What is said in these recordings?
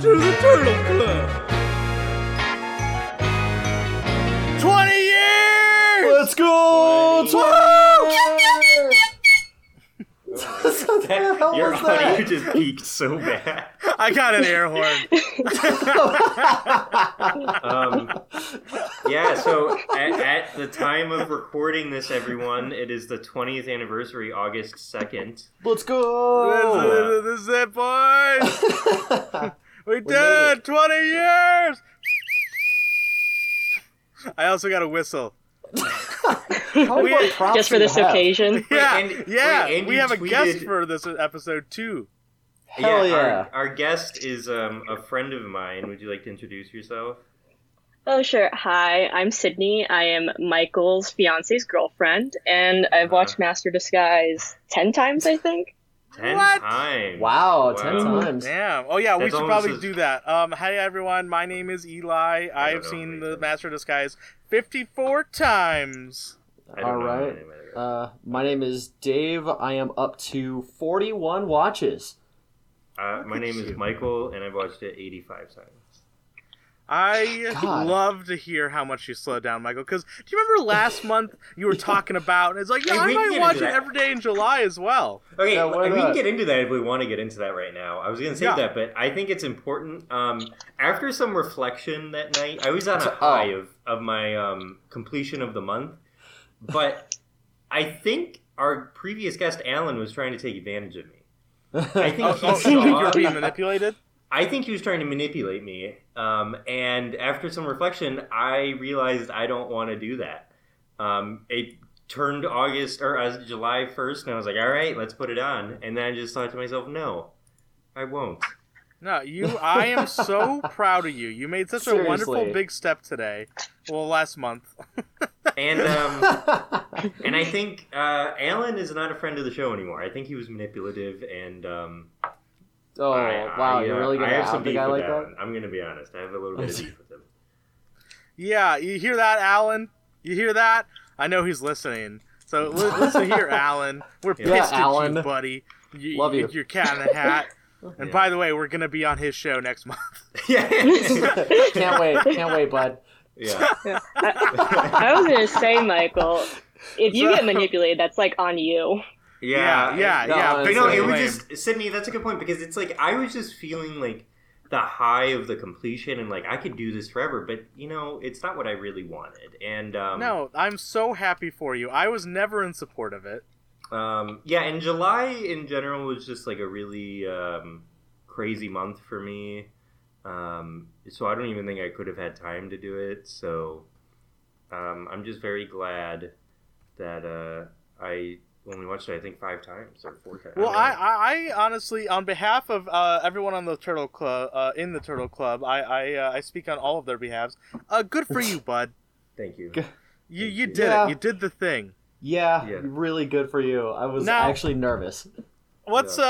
to the Turtle Club. 20 years! Let's go! Twenty! That- your was audio that? just peaked so bad. I got an air horn. Um, yeah, so at, at the time of recording this, everyone, it is the 20th anniversary, August 2nd. Let's This, go! is- this is it, boys. We made did 20 years. I also got a whistle. How We- many props Just for this have? occasion. Yeah, Andy- yeah. wait, Andy we have a guest for this episode too. Hell yeah. Our, our guest is um, a friend of mine. Would you like to introduce yourself? Oh, sure. Hi, I'm Sydney. I am Michael's fiance's girlfriend, and I've watched Master Disguise 10 times, I think. Ten What? times. Wow, ten times. Damn. Oh yeah, we That's should probably as- do that. Um, hi everyone. My name is Eli. I have seen the many Master of Disguise 54 times. I don't All know right. anyway. Uh, my name is Dave. I am up to 41 watches. Uh, my name is. Michael, and I've watched it 85 times. I God. love to hear how much you slowed down, Michael. Because do you remember last month you were talking about? And It's like, yeah, Hey, I might watch it every day in July as well. Okay, Yeah, we can get into that if we want to get into that right now. I was going to say Yeah. that, but I think it's important. Um, after some reflection that night, I was on a high oh. of, of my um, completion of the month, but I think our previous guest, Alan, was trying to take advantage of me. I think Oh, he oh, saw- you're being manipulated. I think he was trying to manipulate me. Um, and after some reflection, I realized I don't want to do that. Um, it turned August or uh, July 1st, and I was like, all right, let's put it on. And then I just thought to myself, no, I won't. No, you. I am so proud of you. You made such a wonderful big step today. Well, last month. And um, and I think uh, Alan is not a friend of the show anymore. I think he was manipulative, and um, oh, I, wow, I, you're really gonna have out some the beef guy with like that? I'm going to be honest. I have a little bit of beef with him. Yeah, you hear that, Alan? You hear that? I know he's listening. So li- listen here, Alan. We're Yeah, pissed at Alan. you, buddy. You, Love you. Your cat in a hat. And Yeah. by the way, we're gonna be on his show next month. yeah. can't wait, can't wait, bud. yeah. I was going to say, Michael, if you So- get manipulated, that's like on you. Yeah, yeah, No, yeah. But no, it was just Sydney. That's a good point because it's like I was just feeling like the high of the completion and like I could do this forever, but you know, it's not what I really wanted. And um, No, I'm so happy for you. I was never in support of it. um, yeah, and July in general was just like a really um, crazy month for me. Um, so I don't even think I could have had time to do it. So um, I'm just very glad that uh, I only watched it. I think five times or four times. Well. I, I, I honestly, on behalf of uh, everyone on the Turtle Club, uh, in the Turtle Club, I, I, uh, I speak on all of their behalves. Uh, good for you, bud. thank you. You, you Thank did Yeah. it. You did the thing. Yeah, Yeah. really good for you. I was Now- actually nervous. What's Yeah.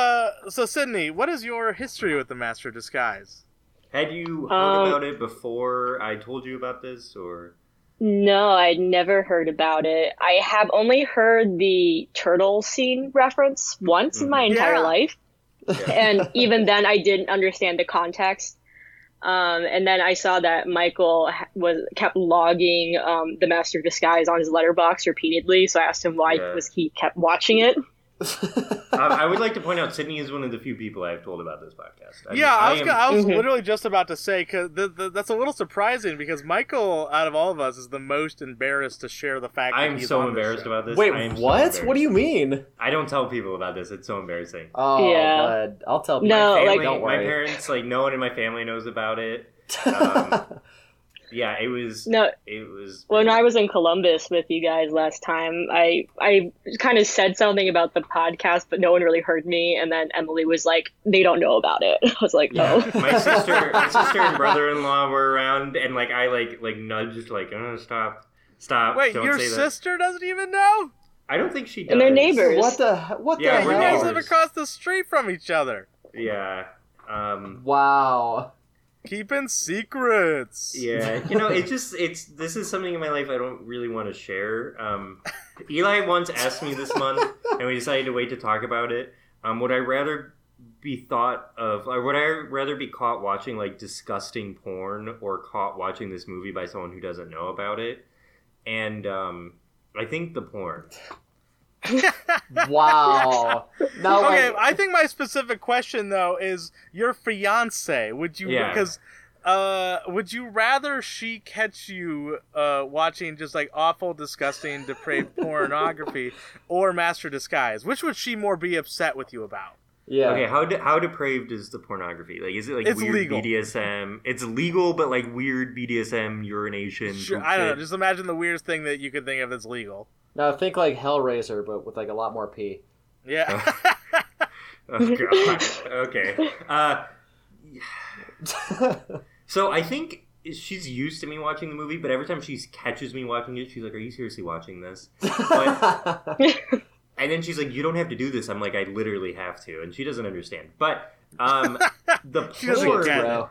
uh? So Sydney, what is your history with the Master of Disguise? Had you heard Um, about it before I told you about this, or No, I'd never heard about it. I have only heard the turtle scene reference once in my Mhm. entire Yeah. life. Yeah. and even then I didn't understand the context. Um, and then I saw that Michael was kept logging um, the Master of Disguise on his Letterboxd repeatedly. So I asked him why Yeah. was he kept watching it. I, I would like to point out Sydney is one of the few people I have told about this podcast. I mean, yeah, I was, am- I was Mhm. literally just about to say because th- th- that's a little surprising because Michael, out of all of us, is the most embarrassed to share the fact. I that am he's so on this embarrassed show. about this. Wait, I am so what? What do you mean? I don't tell people about this. It's so embarrassing. Oh, Yeah. bud. I'll tell No, people. Oh, like- don't my parents, like no one in my family knows about it. um, Yeah, it was. No, It was. when I was in Columbus with you guys last time, I I kind of said something about the podcast, but no one really heard me. And then Emily was like, "They don't know about it." I was like, Yeah, "Oh." my sister, my sister and brother-in-law were around, and like I like like nudged, like, oh, stop, stop. Wait, don't your say that." sister doesn't even know? I don't think she does. And they're neighbors. what the what Yeah, the You guys live across the street from each other. Yeah. Um. Wow. Keeping secrets. Yeah, you know, it just it's this is something in my life I don't really want to share. Um, Eli once asked me this month, and we decided to wait to talk about it. Um, would I rather be thought of, or would I rather be caught watching like disgusting porn or caught watching this movie by someone who doesn't know about it? And um, I think the porn. Wow. Now, okay, like, I think my specific question though is your fiance. Would you Yeah. because uh would you rather she catch you uh watching just like awful, disgusting, depraved pornography or master disguise? Which would she more be upset with you about? yeah. Okay, how de- how depraved is the pornography? Like, is it like It's weird legal. BDSM? It's legal, but like weird BDSM urination. Sure, I don't know. Just imagine the weirdest thing that you could think of that's legal. Now think like Hellraiser, but with like a lot more pee. Yeah. Oh god. okay. Uh, so I think she's used to me watching the movie, but every time she catches me watching it, she's like, "Are you seriously watching this?" And then she's like, "You don't have to do this." I'm like, "I literally have to," and she doesn't understand. But um, the She porn, get it. bro.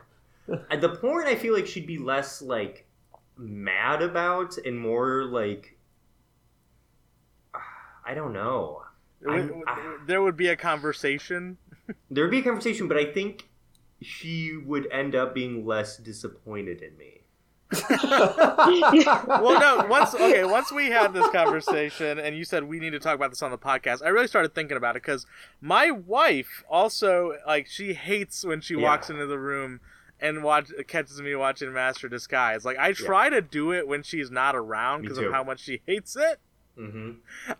uh, the porn, I feel like she'd be less like mad about and more like I don't know. I'm- ah. there would be a conversation. There would be a conversation, but I think she would end up being less disappointed in me. well, no. Once okay, once we had this conversation, and you said we need to talk about this on the podcast, I really started thinking about it because my wife also like she hates when she Yeah. walks into the room and watch catches me watching Master Disguise. Like I try to do it when she's not around because of how much she hates it. Hmm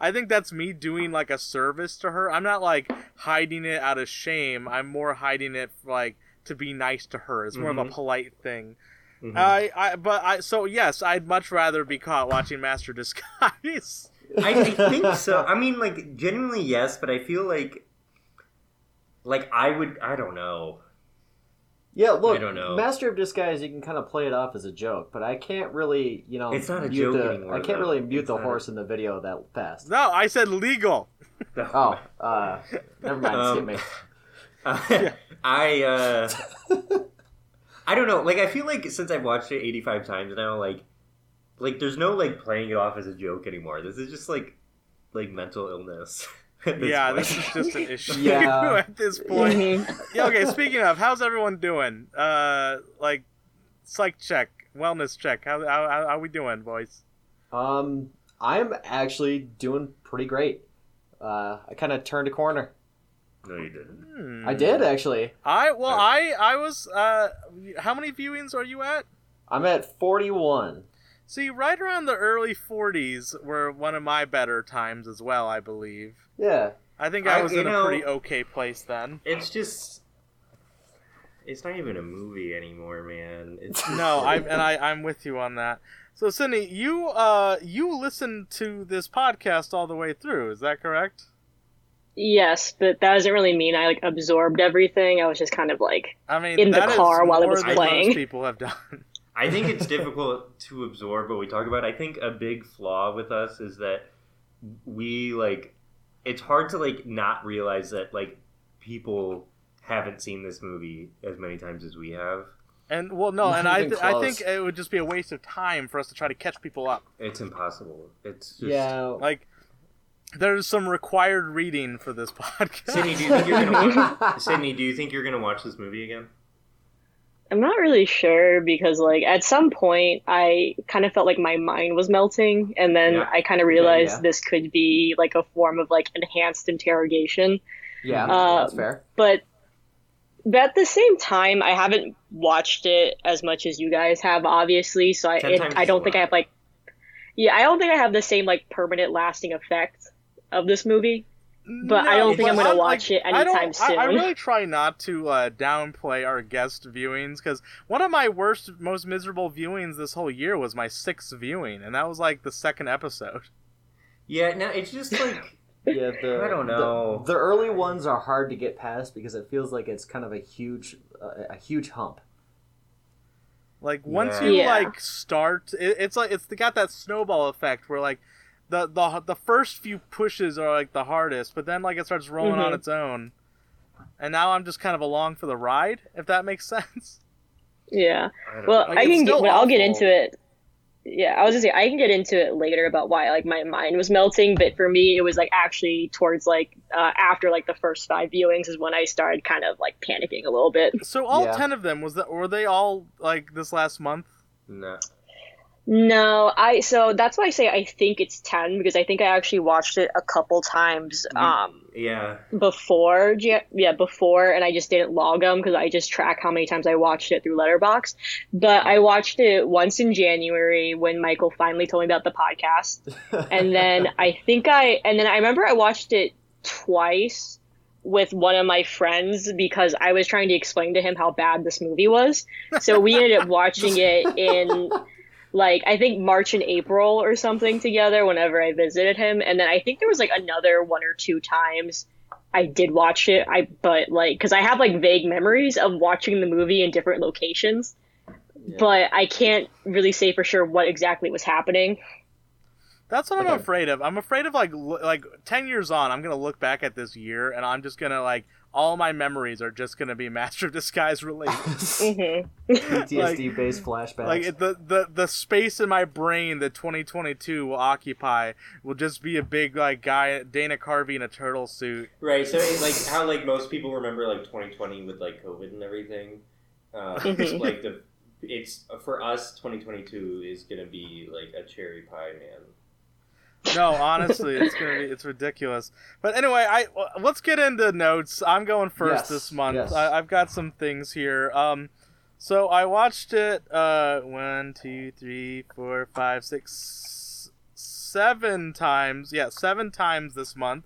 I think that's me doing like a service to her. I'm not like hiding it out of shame. I'm more hiding it like to be nice to her. It's more of a Mhm. polite thing. hmm I, I, but I, so yes, I'd much rather be caught watching Master Disguise. I, I think so. I mean, like, genuinely, yes, but I feel like, like, I would, I don't know. Yeah, look, I don't know. Master of Disguise, you can kind of play it off as a joke, but I can't really, you know, It's not a mute joke the, anymore, I can't though. really mute It's the not. horse in the video that fast. No, I said legal. Oh, uh, never mind, Um, skip me. Uh, I, uh, I don't know. Like, I feel like since I've watched it 85 times now, like, like, there's no, like, playing it off as a joke anymore. This is just, like, like, mental illness. at this yeah, point. this is just an issue Yeah. at this point. Mhm. yeah, okay, speaking of, how's everyone doing? Uh, like, psych check, wellness check. How how how, how we doing, boys? Um, I'm actually doing pretty great. Uh, I kind of turned a corner. No, you didn't. Hmm. I did actually. I well, I I was. Uh, how many viewings are you at? I'm at 41. See, right around the early 40s were one of my better times as well, I believe. Yeah. I think I I- was you in a know- pretty okay place then. It's just. It's not even a movie anymore, man. It's No, I'm and I I'm with you on that. So, Sydney, you uh you listened to this podcast all the way through. Is that correct? Yes, but that doesn't really mean I like absorbed everything. I was just kind of like, I mean, In the car while it was playing. Most people have done. I think it's difficult to absorb what we talk about. I think a big flaw with us is that we like it's hard to like not realize that like people haven't seen this movie as many times as we have. And well, no, Not and I, th- I think it would just be a waste of time for us to try to catch people up. It's impossible. It's just Yeah. Like, there's some required reading for this podcast. Sydney, do you think you're gonna watch Sydney, do you think you're gonna watch this movie again? I'm not really sure because like at some point I kind of felt like my mind was melting, and then Yeah. I kind of realized yeah. this could be like a form of like enhanced interrogation. Yeah, Uh, that's fair. but but at the same time i haven't watched it as much as you guys have obviously so i it, i don't think i have like yeah i don't think i have the same like permanent lasting effect of this movie But I don't think I'm gonna watch it anytime I, I soon. really try not to uh, downplay our guest viewings because one of my worst, most miserable viewings this whole year was my sixth viewing, and that was like the second episode. Yeah, no, it's just like Yeah, the, I don't the- know. The, early ones are hard to get past because it feels like it's kind of a huge, uh, a huge hump. Like once Yeah. you Yeah. like start, it, it's like it's got that snowball effect where like the the the first few pushes are like the hardest, but then like it starts rolling on Mhm. its own, and now I'm just kind of along for the ride, if that makes sense. yeah I well. Like, i can get well, i'll get into it yeah, I was gonna say I can get into it later about why like my mind was melting, but for me it was like actually towards like uh, after like the first five viewings is when I started kind of like panicking a little bit. So all Yeah. ten of them was that were they all like this last month? No. No, I so that's why I say I think it's ten because I think I actually watched it a couple times um Yeah. before yeah before and I just didn't log them because I just track how many times I watched it through Letterboxd. But I watched it once in January when Michael finally told me about the podcast. and then I think I and then I remember I watched it twice with one of my friends because I was trying to explain to him how bad this movie was. So we ended up watching it in like I think March and April or something together whenever I visited him. And then I think there was like another one or two times I did watch it. I but like cuz I have like vague memories of watching the movie in different locations. But I can't really say for sure what exactly was happening. That's what I'm afraid of. I'm afraid of like like ten years on, I'm gonna look back at this year and I'm just gonna like all my memories are just gonna be Master of Disguise related. Mhm. PTSD based flashbacks. like the, the the space in my brain that 2022 will occupy will just be a big like guy Dana Carvey in a turtle suit. Right. So like how like most people remember like 2020 with like COVID and everything. Uh, it's like the it's for us 2022 is gonna be like a cherry pie man. No, honestly, it's gonna be it's ridiculous. But anyway, I let's get into notes. I'm going first Yes, this month. yes. I, I've got some things here. Um, so I watched it. Uh, one, two, three, four, five, six, seven times. Yeah, seven times this month.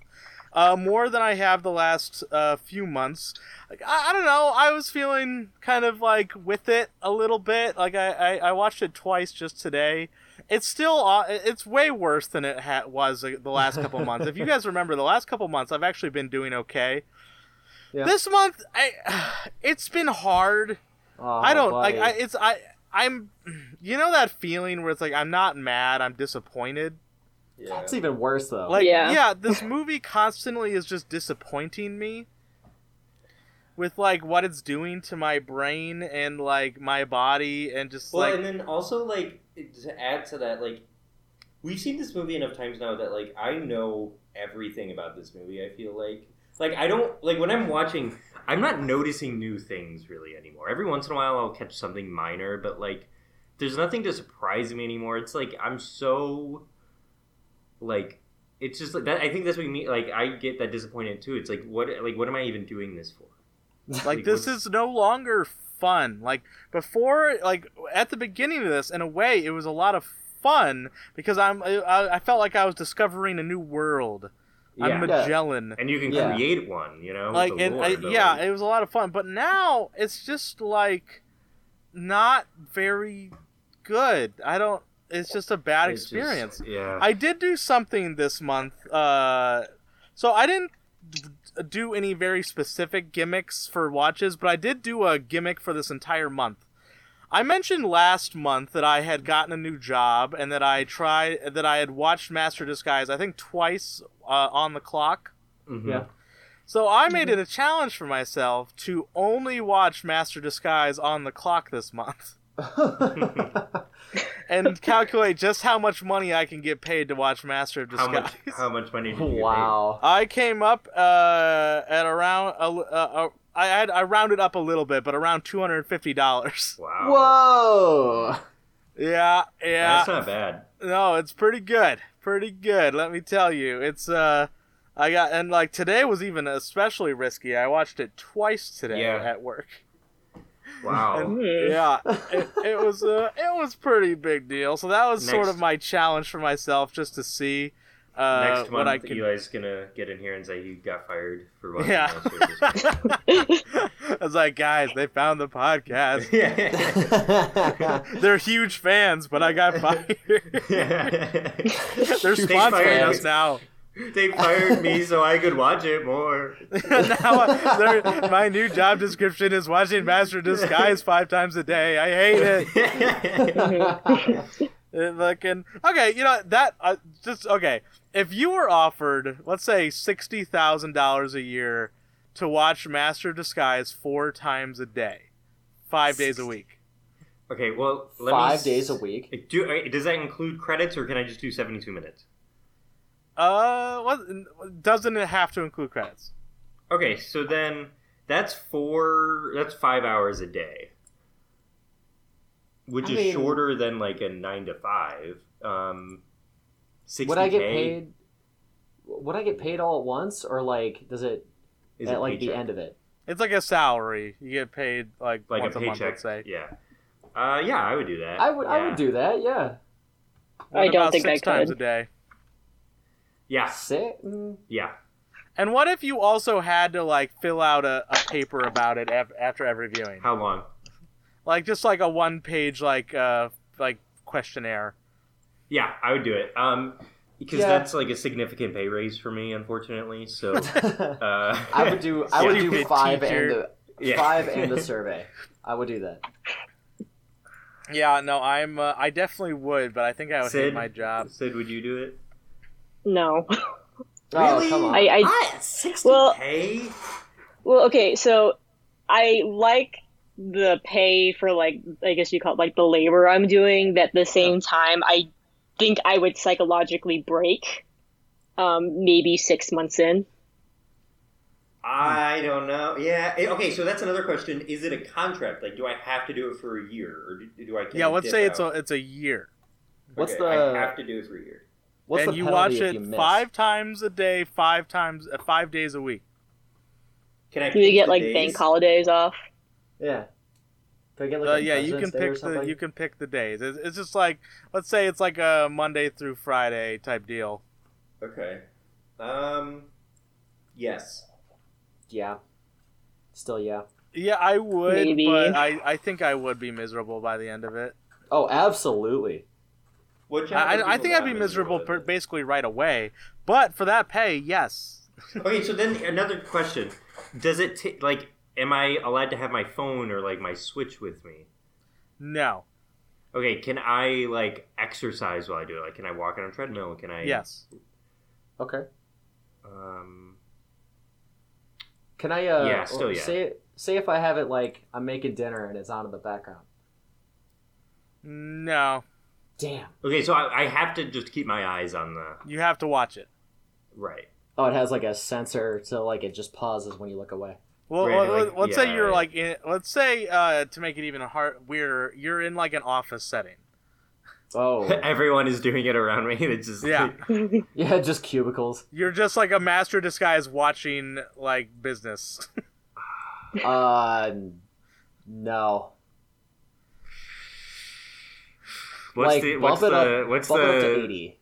Uh, more than I have the last uh, few months. Like, I, I don't know. I was feeling kind of like with it a little bit. Like I, I, I watched it twice just today. It's still uh, it's way worse than it ha- was uh, the last couple months. If you guys remember, the last couple months I've actually been doing okay. Yeah. This month, I it's been hard. Oh, I don't like. I it's I I'm. You know that feeling where it's like I'm not mad. I'm disappointed. Yeah. That's even worse though. Like Yeah. yeah, this movie constantly is just disappointing me with like what it's doing to my brain and like my body and just Well, like and then also like to add to that, like we've seen this movie enough times now that like I know everything about this movie. I feel like like I don't like when I'm watching, I'm not noticing new things really anymore. Every once in a while, I'll catch something minor, but like there's nothing to surprise me anymore. It's like I'm so like it's just like that. I think that's what you mean. Like I get that disappointed too. It's like what like what am I even doing this for? like like, this is no longer fun like before like at the beginning of this in a way it was a lot of fun because i'm i, I felt like i was discovering a new world i'm Yeah. magellan And you can Yeah. create one, you know. like and lore, I, but, yeah like- it was a lot of fun but now it's just like not very good i don't it's just a bad It's just- experience yeah. I did do something this month. Uh, so I didn't d- do any very specific gimmicks for watches, but I did do a gimmick for this entire month. I mentioned last month that I had gotten a new job and that I tried that I had watched Master Disguise I think twice uh, on the clock. Mhm. Yeah. So I made it a challenge for myself to only watch Master Disguise on the clock this month and calculate just how much money I can get paid to watch Master of How Disguise. much? How much money did you get wow. I came up uh, at around a, uh, uh, I had I rounded up a little bit, but around two hundred and fifty dollars. Wow. Whoa. Yeah, yeah. That's not bad. No, it's pretty good. Pretty good. Let me tell you, it's uh, I got and like today was even especially risky. I watched it twice today Yeah. at work. Wow. And, Hmm. yeah, it, it was uh, it was pretty big deal. So that was sort of my challenge for myself, just to see uh, Next what month, I could. Eli's gonna get in here and say you got fired for watching Yeah. Master of Disguise. I was like, guys, they found the podcast. yeah. They're huge fans, but I got fired. They're sponsoring fired us now. They fired me so I could watch it more. now I- my new job description is watching Master Disguise five times a day. I hate it. It fucking okay. You know that uh, just okay. If you were offered, let's say sixty thousand dollars a year to watch Master Disguise four times a day, five days a week, Okay, well, let me five s- days a week. Do uh, does that include credits, or can I just do seventy-two minutes? Uh, what doesn't it have to include credits? Okay, so then that's four. That's five hours a day, which I is mean- shorter than like a nine to five. Um, 60K Would I get paid? Would I get paid all at once, or like does it is at a like the end of it? It's like a salary. You get paid like, like once a a, month, paycheck. let's say. Yeah. Uh, yeah, I would do that. I would. I would do that. Yeah. What I don't about think I six times could. a day. Yeah, Sit. Mm, yeah. And what if you also had to like fill out a, a paper about it af- after every viewing? How long? Like just like a one page like uh like questionnaire. Yeah, I would do it. Um, because Yeah. that's like a significant pay raise for me, unfortunately. So, uh, I would do. I would do five teacher. and the Yeah. five and the survey. I would do that. Yeah, no, I'm uh, I definitely would, but I think I would hate my job. Sid, would you do it? No. Oh come on. I, I What? Sixty Well- k? well, okay, so I like the pay for like I guess you call it like the labor I'm doing. That the same time, I think I would psychologically break. Um, maybe six months in. I don't know. Yeah. eh, Okay, so that's another question. Is it a contract? Like, do I have to do it for a year, or do, do I? can Yeah, let's dip say it's a it's a year. What's Okay, the- I have to do it for a year. What's and the you watch it you five times a day, five times uh, five days a week. Can I? Do you get like days? bank holidays off? Yeah. Can I get like Uh, a yeah, you can Day pick the you can pick the days. It's, it's just like let's say it's like a Monday through Friday type deal. Okay. Um. Yes. Yeah. Still, yeah. Yeah, I would, Maybe. but I, I think I would be miserable by the end of it. Oh, absolutely. What I, I- I think I'd be miserable per, basically right away. But for that pay, yes. Okay, so then another question: Does it t- like? Am I allowed to have my phone or like my Switch with me? No. Okay, can I like exercise while I do it? Like, can I walk on a treadmill? Can I? Yes. Okay. Um. Can I? Uh, Yeah, still, yeah. Say say if I have it like I'm making dinner and it's on in the background. No. Damn. Okay, so I, I have to just keep my eyes on the You have to watch it. right. Oh, it has like a sensor, so like it just pauses when you look away. Well, Right, let- like, let's say you're yeah. like, in, let's say uh, to make it even hard, weirder, you're in like an office setting. Oh, Everyone is doing it around me. It's just Yeah. yeah, just cubicles. You're just like a master disguise watching like business. Uh, no. What's like the what's the up, what's bump it up to the eighty.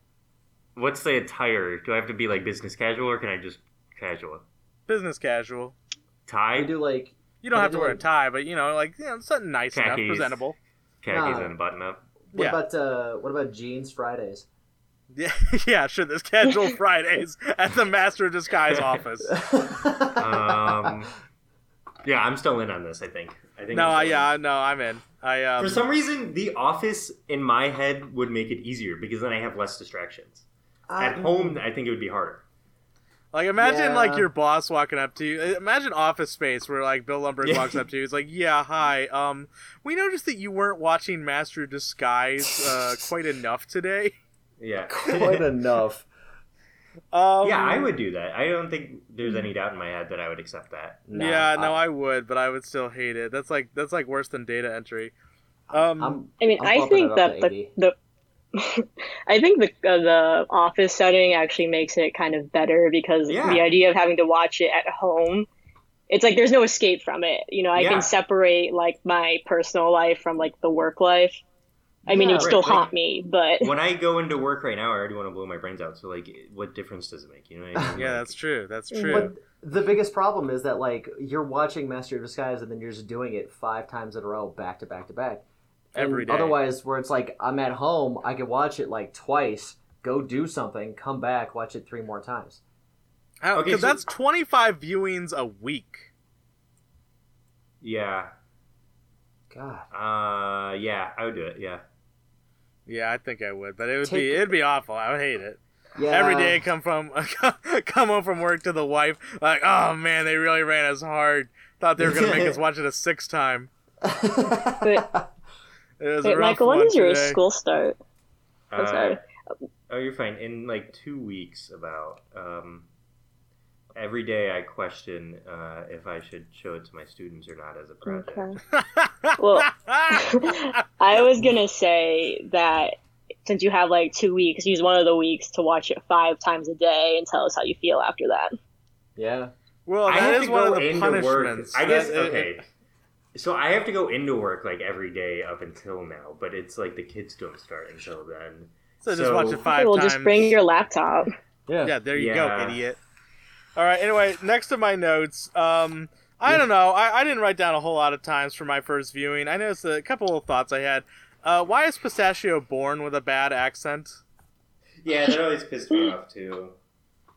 what's the attire? Do I have to be like business casual or can I just casual? business casual. Tie, We do like You don't Can have you to do, wear a tie, but you know, like you know, something nice enough, presentable. khakis, Nah. and button up. what Yeah. about uh what about jeans Fridays? Yeah, yeah, sure. There's casual Fridays at the master of disguise office. Um, yeah, I'm still in on this. I think. I think. No, I'm I, still yeah, no, I'm in. I um, For some reason, The Office in my head would make it easier because then I have less distractions. At Um, home, I think it would be harder. like imagine Yeah. like your boss walking up to you. Imagine Office Space where like Bill Lumbergh walks up to you. He's like, "Yeah, hi. Um, we noticed that you weren't watching Master Disguise uh, quite enough today. Yeah. quite enough. Um, yeah, I would do that. I don't think there's any doubt in my head that I would accept that. Nah, yeah, no, I, I would, but I would still hate it. That's like that's like worse than data entry. Um, I'm I mean, I'm I bumping think that the, the I think the uh, the office setting actually makes it kind of better because Yeah. the idea of having to watch it at home, it's like there's no escape from it. You know, I Yeah. can separate like my personal life from like the work life. I mean, it Yeah, would still right, like- haunt me, but When I go into work right now, I already want to blow my brains out. So, like, what difference does it make? You know what I mean? yeah, Like, that's true. That's true. But the biggest problem is that like you're watching Master of Disguise and then you're just doing it five times in a row, back to back to back. And Every day. Otherwise, where it's like I'm at home, I can watch it like twice, go do something, come back, watch it three more times. How- Okay, 'cause so- that's 25 viewings a week. Yeah. God, Uh, yeah, I would do it. Yeah. Yeah, I think I would, but it would Take- be it'd be awful. I would hate it. yeah. Every day I come from come home from work to the wife like, oh man, they really ran us hard. Thought they were gonna make us watch it a sixth time. but It was a Wait, rough Michael, when does your today. school start? I'm sorry. Oh, you're fine. In like two weeks, about um, every day I question uh, if I should show it to my students or not as a project. Okay. Well, I was gonna say that since you have like two weeks, use one of the weeks to watch it five times a day and tell us how you feel after that. Yeah. well, I have is to one go of the into work. I guess That- it- okay. So I have to go into work like every day up until now, but it's like the kids don't start until then. So just watch it five well, times. just bring your laptop. Yeah. Yeah, there you Yeah. go, idiot. All right. Anyway, next to my notes. Um, I don't know. I, I didn't write down a whole lot of times for my first viewing. I noticed a couple of thoughts I had. Uh, why is Pistachio born with a bad accent? Yeah, that always pissed me off too.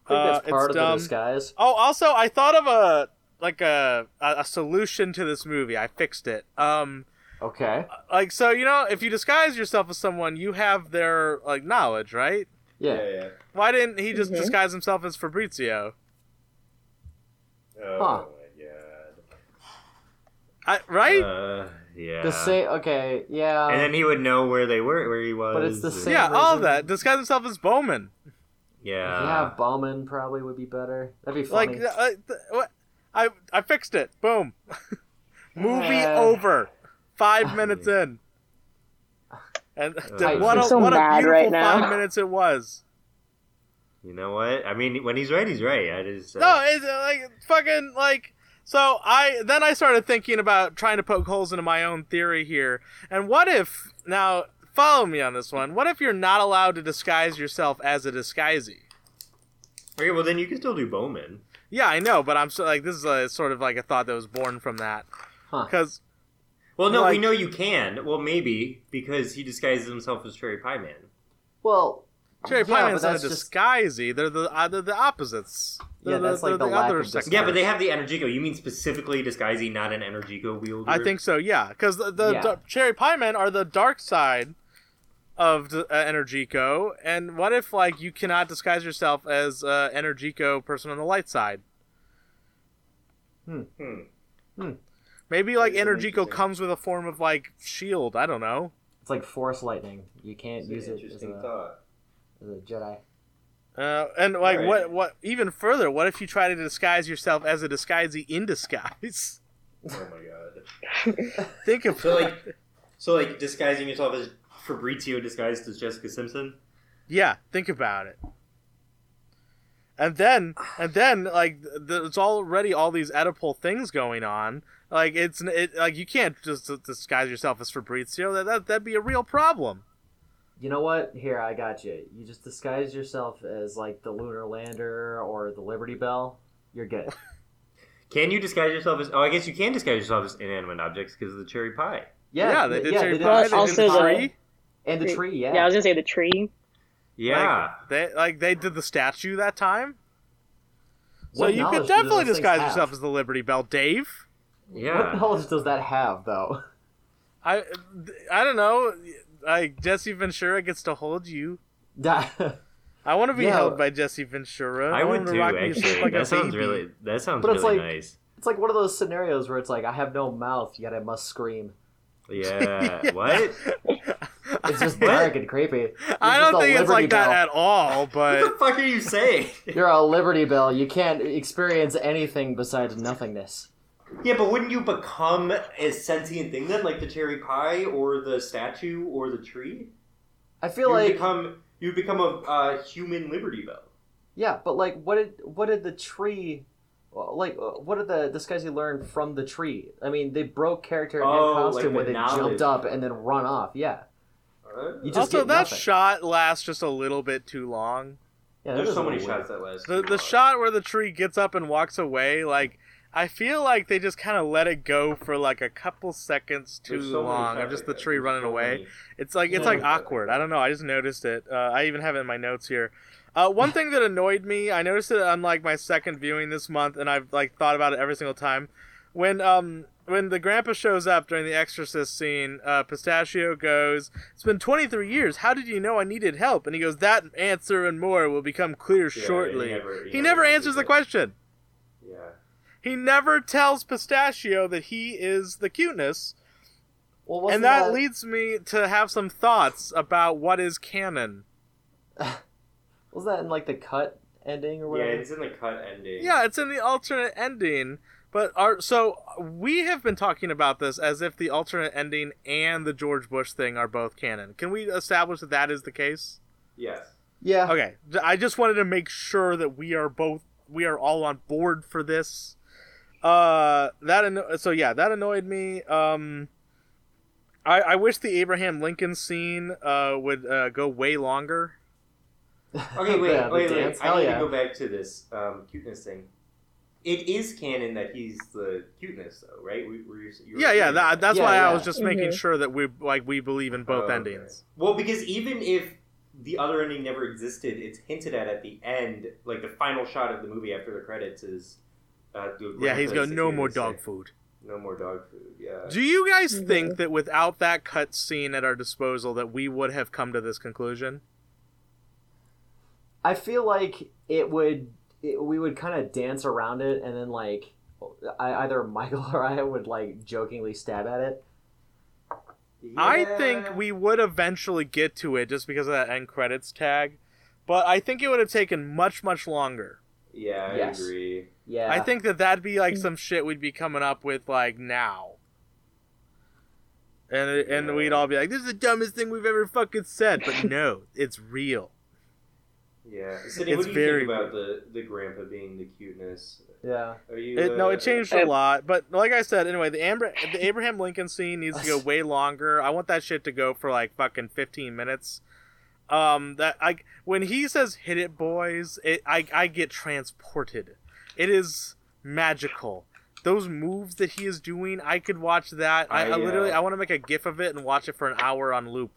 I think Uh, that's part it's of the disguise. Oh, also, I thought of a like a, a a solution to this movie. I fixed it. Um, Okay. like so, you know, if you disguise yourself as someone, you have their like knowledge, right? Yeah. yeah. Why didn't he just Mhm. disguise himself as Fabrizio? Oh Huh. my god. I, right? Uh, yeah. The same. Okay. Yeah. and then he would know where they were, where he was. But it's the same- yeah, all of that. Disguise himself as Bowman. Yeah. yeah, Bowman probably would be better. That'd be funny. Like, uh, th- what? I I fixed it. Boom. Movie Uh, over. Five minutes in. And I what a feel so what a mad beautiful right now. five minutes it was. You know what? I mean, when he's right, he's right. I just. Uh, No, it's uh, like fucking like. So I then I started thinking about trying to poke holes into my own theory here. And what if now follow me on this one? What if you're not allowed to disguise yourself as a Disguisey? Okay, well then you can still do Bowman. Yeah, I know, but I'm so like this is a sort of like a thought that was born from that Huh. because Well, no, Like- we know you can. Well, maybe because he disguises himself as Cherry Pie Man. well, Cherry yeah, Pie but Man's not a that's just- They're the uh, they're the opposites. They're Yeah, that's like the lack of sex. Yeah, but they have the Energico. You mean specifically disguising, not an Energico wielder? I think so. Yeah, because the, the, Yeah. the Cherry Pie Men are the dark side of the, uh, Energico. And what if like you cannot disguise yourself as uh, Energico person on the light side? Hmm. hmm Maybe like That's Energico comes with a form of like shield. I don't know. it's like force lightning. You can't It's an use it as interesting a, thought. As a Jedi. Uh, and like Right. what what even further? What if you try to disguise yourself as a Disguisey in disguise? Oh my god. Think of So like, so like disguising yourself as Fabrizio disguised as Jessica Simpson. Yeah, think about it. And then, and then, like, there's already all these Oedipal things going on. Like, it's it, like you can't just disguise yourself as Fabrizio. That, that that'd be a real problem. You know what? Here, I got you. You just disguise yourself as like the lunar lander or the Liberty Bell. You're good. Can you disguise yourself as? Oh, I guess you can disguise yourself as inanimate objects because of the cherry pie. Yeah, they th- did yeah, Cherry they did Pie. the They Also did the the- tree. and the tree. Yeah. Yeah, I was gonna say the tree. Yeah. Like, they like they did the statue that time. So you could definitely disguise yourself as the Liberty Bell, Dave. yeah. What knowledge does that have, though? I I don't know. Like Jesse Ventura gets to hold you. but I want to be Yeah. held by Jesse Ventura. I want would him to too. rock Actually, like that sounds baby. really. That sounds But it's really like- nice. it's like one of those scenarios where it's like I have no mouth, yet I must scream. Yeah. What? It's just What? dark and creepy. I You're don't just a think it's Liberty like that at all, But What but the fuck are you saying? You're a Liberty Bell. You can't experience anything besides nothingness. Yeah, but wouldn't you become a sentient thing then, like the cherry pie or the statue or the tree? I feel like you like become you become a uh, human Liberty Bell. yeah, but like, what did what did the tree, like, what did the disguise he learned from the tree? I mean, they broke character and Oh, costume like when the they jumped up and then run off. Yeah, you just also that nothing. shot lasts just a little bit too long. Yeah, There's so many little shots that last. The too the long. shot where the tree gets up and walks away, like I feel like they just kind of let it go for like a couple seconds too so long of just the tree running so away. It's like it's like awkward. I don't know. I just noticed it. Uh, I even have it in my notes here. Uh, one thing that annoyed me, I noticed it on like my second viewing this month, and I've like thought about it every single time. When um when the grandpa shows up during the exorcist scene, uh, Pistachio goes, "It's been 23 years. How did you know I needed help?" And he goes, "That answer and more will become clear Yeah, shortly." he never- he he never never answers answers the it. question. Yeah. He never tells Pistachio that he is the cuteness. Well, and that, leads me to have some thoughts about what is canon. was that in like the cut ending or Yeah, it's in the cut ending. Yeah, it's in the alternate ending. But our so we have been talking about this as if the alternate ending and the George Bush thing are both canon. Can we establish that that is the case? Yes. yeah. Okay, I just wanted to make sure that we are both we are all on board for this. Uh, that anno- so yeah, that annoyed me. Um, I I wish the Abraham Lincoln scene uh would uh, go way longer. Okay, wait, Yeah, wait, wait. I need yeah. to go back to this um, cuteness thing. It is canon that he's the cuteness, though, right? We, were you, you were Yeah, yeah, that, that's Yeah, why I was just making Mhm. sure that we like we believe in both Oh, okay. endings. Well, because even if the other ending never existed, it's hinted at at the end, like the final shot of the movie after the credits is. The Yeah, he's grandpa's going no more and saying, dog food. No more dog food. Yeah. Do you guys Mhm. think that without that cut scene at our disposal that we would have come to this conclusion? I feel like it would. It, we would kind of dance around it, and then like, I, either Michael or I would like jokingly stab at it. I think we would eventually get to it just because of that end credits tag, but I think it would have taken much much longer. Yeah, I Yes. agree. Yeah. I think that that'd be like some shit we'd be coming up with like now. And and Yeah. we'd all be like, "This is the dumbest thing we've ever fucking said," but no, it's real. Yeah. Sydney, It's what do you very think about the, the grandpa being the cuteness? Yeah. Are you? It, no, uh, it changed a Uh, lot, but like I said, anyway, the, Amber, the Abraham Lincoln scene needs to go way longer. I want that shit to go for like fucking fifteen minutes. Um, that I when he says "hit it, boys," it I I get transported. It is magical. Those moves that he is doing, I could watch that. I, I, I, uh, literally I want to make a gif of it and watch it for an hour on loop.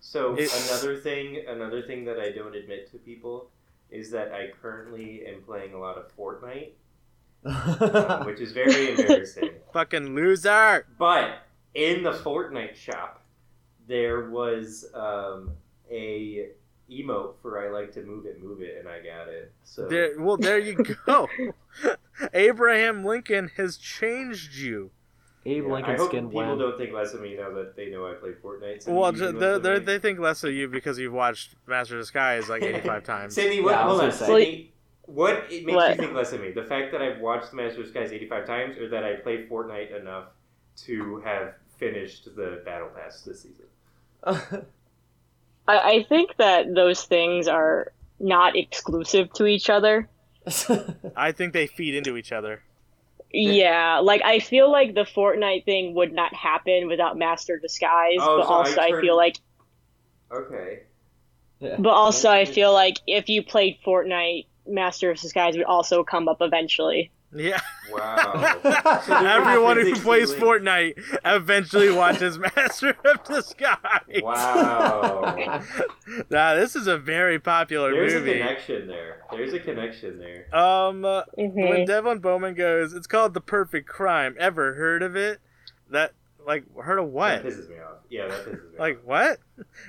So It- another thing, another thing that I don't admit to people is that I currently am playing a lot of Fortnite, um, which is very embarrassing. Fucking loser. But in the Fortnite shop, there was um, a emote for "I like to move it, move it," and I got it. So There, well, there you go. Abraham Lincoln has changed you. Abe yeah, I Lincoln hope skin people blend. don't think less of me now that they know I play Fortnite. So Well, you they less of they me. they think less of you because you've watched Master of Disguise like 85 times. Cindy, what? Yeah, hold on, gonna. Cindy. What it makes What? you think less of me? The fact that I've watched Master of Disguise 85 times, or that I played Fortnite enough to have finished the Battle Pass this season? I, I think that those things are not exclusive to each other. I think they feed into each other. Yeah, like I feel like the Fortnite thing would not happen without Master Disguise, Oh, but so I also I, turned- feel like, Okay. Yeah. but also I feel like if you played Fortnite, Master of Disguise would also come up eventually. Yeah. Wow. So Everyone who plays linked. Fortnite eventually watches Master of Disguise. Wow. Nah, this is a very popular movie. There's a connection there. There's a connection there. Um, uh, Mhm. when Devlin Bowman goes, it's called The Perfect Crime. Ever heard of it? That, like, heard of what? That pisses me off. Yeah, that pisses me Like off. what?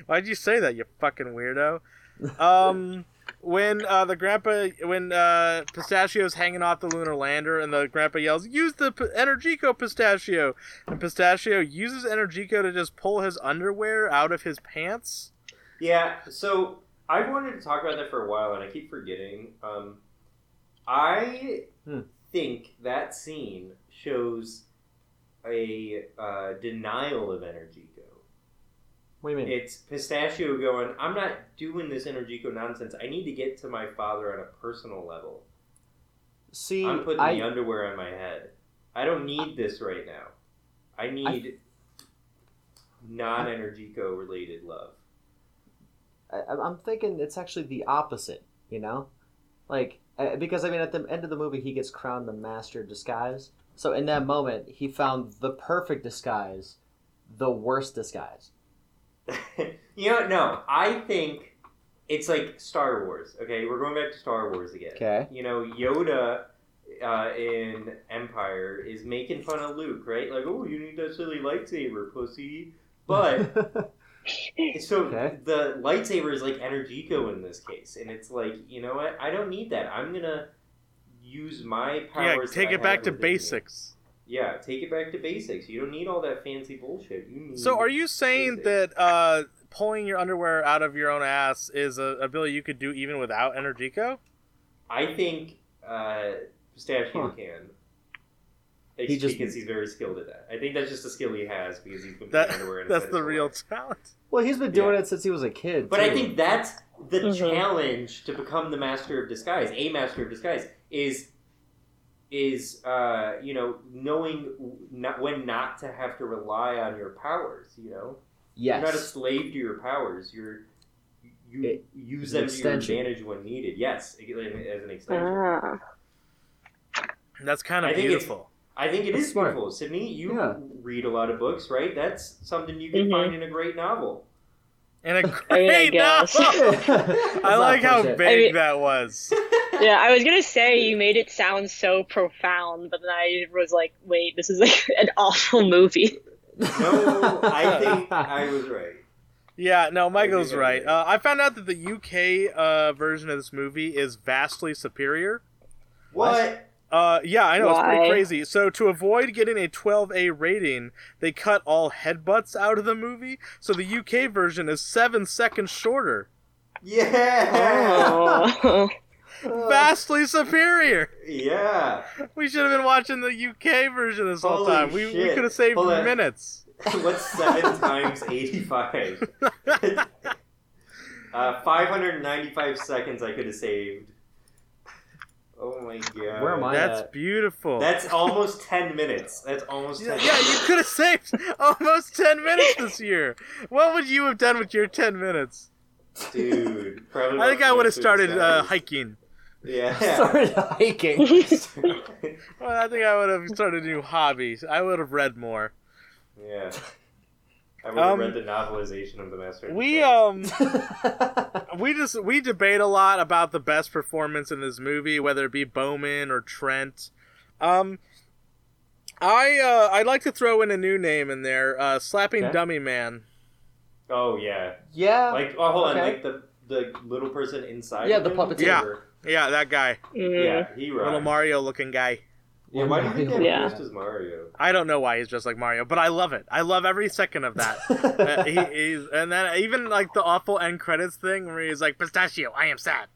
Why'd you say that, you fucking weirdo? Um, when uh, the grandpa, when uh, Pistachio's hanging off the lunar lander, and the grandpa yells, "Use the P- Energico Pistachio!" and Pistachio uses Energico to just pull his underwear out of his pants. Yeah, so I've wanted to talk about that for a while, and I keep forgetting. Um, I Hmm. think that scene shows a uh, denial of Energico. What do you mean? It's Pistachio going, I'm not doing this Energico nonsense. I need to get to my father on a personal level. See, I'm putting I, the underwear on my head. I don't need this right now. I need non Energico related love. I, I'm thinking it's actually the opposite. You know, like uh, because I mean, at the end of the movie, he gets crowned the master of disguise. So in that moment, he found the perfect disguise, the worst disguise. you know, no, I think it's like Star Wars. Okay, we're going back to Star Wars again. Okay. You know, Yoda uh, in Empire is making fun of Luke, right? Like, oh, you need that silly lightsaber, pussy. But so Okay. the lightsaber is like Energico in this case, and it's like, you know what? I don't need that. I'm gonna use my powers. Yeah, take it back to basics. me. Basics. Yeah, take it back to basics. You don't need all that fancy bullshit. You need So, are you saying basics. that uh, pulling your underwear out of your own ass is a ability you could do even without Energico? I think uh, Pistachio Huh. can. He just- because he's very skilled at that. I think that's just a skill he has because he's been That underwear that's the real life. talent. Well, he's been doing Yeah. it since he was a kid. But I think that's the Mhm. challenge to become the master of disguise, a master of disguise, is is uh, you know knowing not, when not to have to rely on your powers. You know, yes. you're not a slave to your powers. You're you It- use them to your advantage when needed. Yes, as an extension. Ah. That's kind of think it's- beautiful. I think it That's is smart. beautiful. Sydney, you Yeah. read a lot of books, right? That's something you can Mhm. find in a great novel. And a I mean, I great guess. novel. I like how big I mean- that was. Yeah, I was gonna say you made it sound so profound, but then I was like, wait, this is like an awful movie. No, I think I was right. Yeah, no, Michael's right. Uh, I found out that the UK uh, version of this movie is vastly superior. What? Uh, yeah, I know it's pretty crazy. So to avoid getting a 12A rating, they cut all headbutts out of the movie. So the UK version is seven seconds shorter. Yeah. Oh. Vastly superior. Yeah. We should have been watching the UK version this whole time. We, we shit. could have saved Hold on. minutes. What's seven times eighty-five? uh, five hundred ninety-five seconds I could have saved. Oh my god. Where am I That's at? beautiful. That's almost ten minutes. That's almost yeah, ten. yeah, you could have saved almost 10 minutes this year. What would you have done with your 10 minutes? dude. Probably I think I would have started uh, hiking. Yeah. Started hiking. Well, I think I would have started a new hobby. I would have read more. yeah. I would have Um, read the novelization of the Master. of We Disguise. um we just we debate a lot about the best performance in this movie, whether it be Bowman or Trent. Um, I uh, I'd like to throw in a new name in there, uh, slapping Okay. dummy man. Oh yeah. yeah. Like oh hold on, okay. like the the little person inside. Yeah, of the him? puppeteer. Yeah. Yeah, that guy, Mm. Yeah, he little. Mario looking guy. Yeah, why do you think they Yeah. dressed as Mario? I don't know why he's just like Mario, but I love it. I love every second of that. uh, he, he's, and then even like the awful end credits thing where he's like pistachio, I am sad.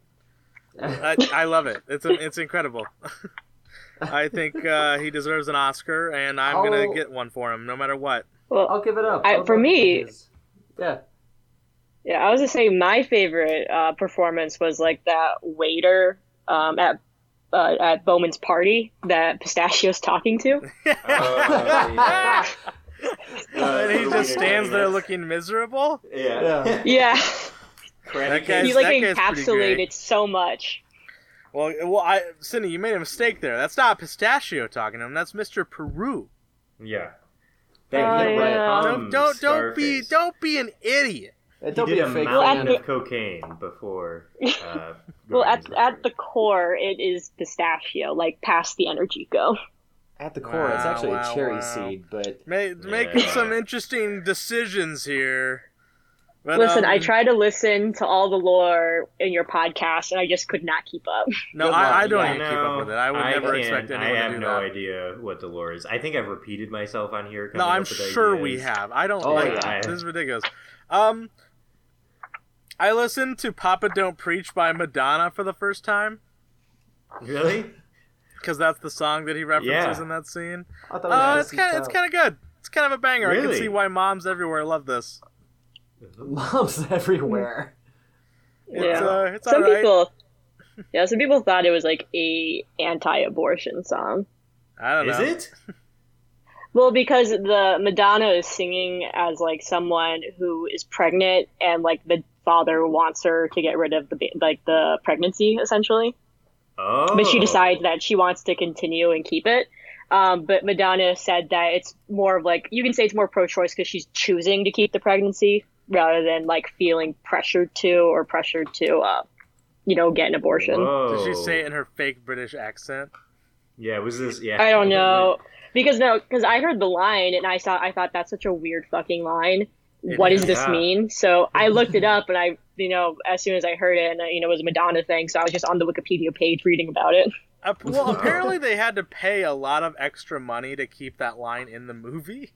I, I love it. It's it's incredible. I think uh, he deserves an Oscar, and I'm gonna get one for him, no matter what. Well, I'll give it up. I- for me- Yeah. Yeah, I was gonna say my favorite uh, performance was like that waiter um, at uh, at Bowman's party that Pistachio's talking to. yeah. and he just stands there looking miserable. Yeah. Yeah. Yeah, That guy's- he like that guy's encapsulated so much. Well, well, I, Cindy, you made a mistake there. That's not Pistachio talking to him. That's Mr. Peru. Yeah. Oh, he yeah. um, don't don't don't be don't be an idiot. And He don't did be a a fake Well, at mountain fan. the- of cocaine before. Uh, Well, at into at the core, it is Pistachio, like past the energy go. At the core, it's actually wow, a cherry wow. seed, but Ma- making Yeah. some interesting decisions here. But, Listen, I um, try to listen to all the lore in your podcast, and I just could not keep up. No, Good I, I don't Yeah. even keep up with it. I would never can't- expect anyone I to have do no that. idea what the lore is. I think I've repeated myself on here. No, I'm up with sure we have. I don't Oh, like yeah. this is ridiculous. Um, I listened to "Papa Don't Preach" by Madonna for the first time Really? because that's the song that he references Yeah. in that scene. I thought it was Uh, just it's kind of it's his, kind of good. It's kind of a banger. I can Really? see why moms everywhere love this. moms everywhere. It's, Yeah. uh, it's some alright. people, yeah, some people thought it was like a anti-abortion song. I don't know. Is it? Well, because the Madonna is singing as like someone who is pregnant, and like the father wants her to get rid of the like the pregnancy essentially, Oh. but she decides that she wants to continue and keep it. Um, but Madonna said that it's more of like you can say it's more pro-choice because she's choosing to keep the pregnancy rather than like feeling pressured to or pressured to, uh, you know, get an abortion. Whoa. Did she say it in her fake British accent? Yeah, was this? Yeah. I don't know because no, because I heard the line and I saw I thought that's such a weird fucking line. It What is. does this Yeah. mean? So I looked it up and I, you know, as soon as I heard it, and uh, you know, it was a Madonna thing, so I was just on the Wikipedia page reading about it. Uh, well, apparently they had to pay a lot of extra money to keep that line in the movie.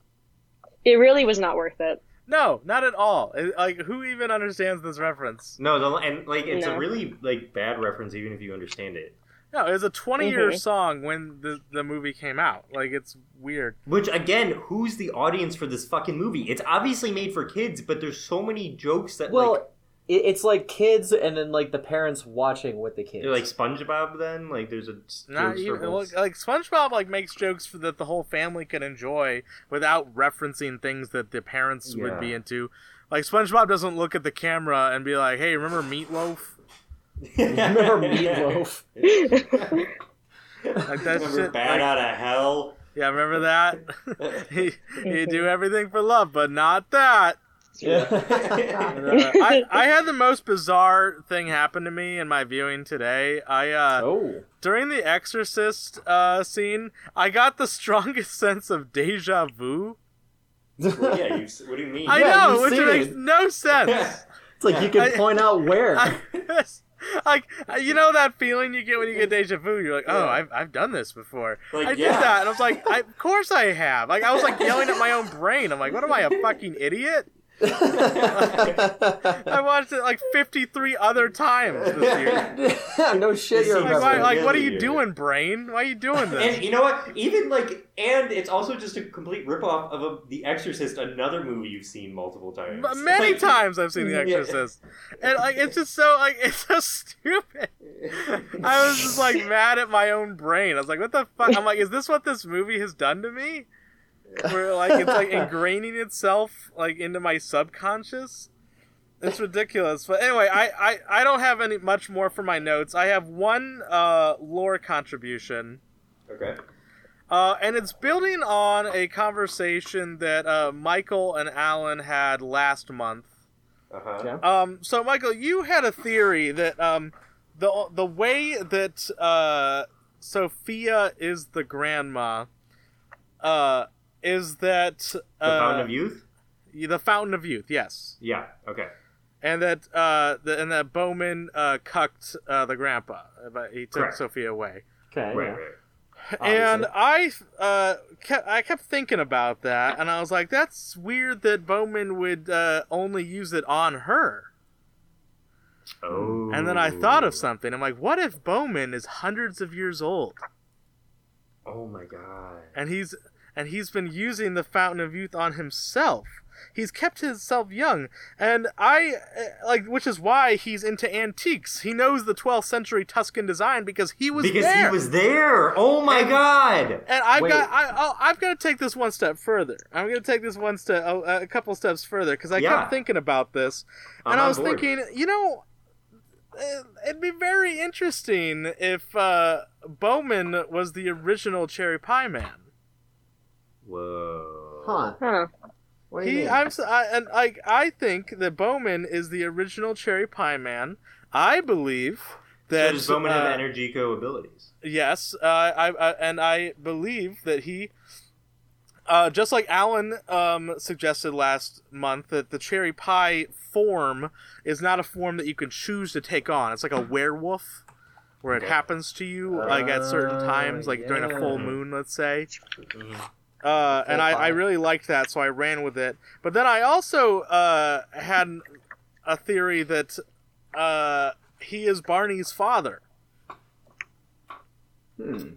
It really was not worth it. No, not at all. It- like, who even understands this reference? No, the, and like it's No. a really like bad reference, even if you understand it. No, it was a 20 year Mhm. song when the the movie came out. Like, it's weird. Which again, who's the audience for this fucking movie? It's obviously made for kids, but there's so many jokes that Well, like it, it's like kids and then like the parents watching with the kids. they're like SpongeBob. Then like there's a Not jokes even for like, like SpongeBob like makes jokes for that the whole family can enjoy without referencing things that the parents would be into. Like SpongeBob doesn't look at the camera and be like, "Hey, remember Meatloaf?" Remember Meatloaf? Like that Remember shit, Bat like- Out of Hell? Yeah, remember that? he he do everything for love, but not that. Uh, I I had the most bizarre thing happen to me in my viewing today. I uh oh. during the Exorcist uh scene, I got the strongest sense of deja vu. Well, yeah, you, what do you mean? I Yeah, know, which makes it. no sense. It's like you can I- point out where. I, like you know that feeling you get when you get deja vu. You're like, oh, I've I've done this before. Like, I did that, and I was like, I, of course I have. Like I was like yelling at my own brain. I'm like, what am I, a fucking idiot? I watched it like 53 other times this year. no shit, you're Like, Like, why, like, what are you Really? doing, brain? Why are you doing this? And you know what? Even like, and it's also just a complete ripoff of a, The Exorcist, another movie you've seen multiple times. M- Many Like- times I've seen The Yeah. Exorcist, and like it's just so like it's so stupid. I was just like mad at my own brain. I was like, "What the fuck?" I'm like, "Is this what this movie has done to me?" Where like it's like ingraining itself like into my subconscious. It's ridiculous. But anyway, I, I, I don't have any much more for my notes. I have one uh, lore contribution. Okay. Uh, and it's building on a conversation that uh, Michael and Alan had last month. Uh huh. Okay. Um, so Michael, you had a theory that um, the the way that uh, Sophia is the grandma, uh, is that The uh, Fountain of Youth. the fountain of youth, yes, Yeah. Okay. and that uh, the, and that Bowman uh, cucked uh, the grandpa, but he took Correct. Sophia away. Okay. Right. yeah. Right. And I uh, kept I kept thinking about that, and I was like, "That's weird that Bowman would uh, only use it on her." Oh. And then I thought of something. I'm like, "What if Bowman is hundreds of years old, Oh my god. and he's and he's been using the Fountain of Youth on himself? He's kept himself young, and I uh, like, which is why he's into antiques. He knows the 12th century Tuscan design because he was because there. he was there. Oh my god. And I've Wait. got I I'll, I'm gonna take this one step further. I'm gonna take this one step a, a couple steps further because I Yeah. kept thinking about this, I'm and I was board. thinking, you know, eh, it'd be very interesting if uh, Bowman was the original Cherry Pie Man. Whoa. Huh. Huh. What do you He, mean? I'm, s- I, and I, I think that Bowman is the original Cherry Pie Man. I believe So that does Bowman uh, have Energico abilities? Yes, uh, I, I and I believe that he, uh, just like Alan um, suggested last month, that the cherry pie form is not a form that you can choose to take on. It's like a werewolf, where it happens to you like at certain Uh, times, like during a full moon, let's say. Mhm. Uh, and I, I really liked that, so I ran with it. But then I also uh, had a theory that uh, he is Barney's father. Hmm.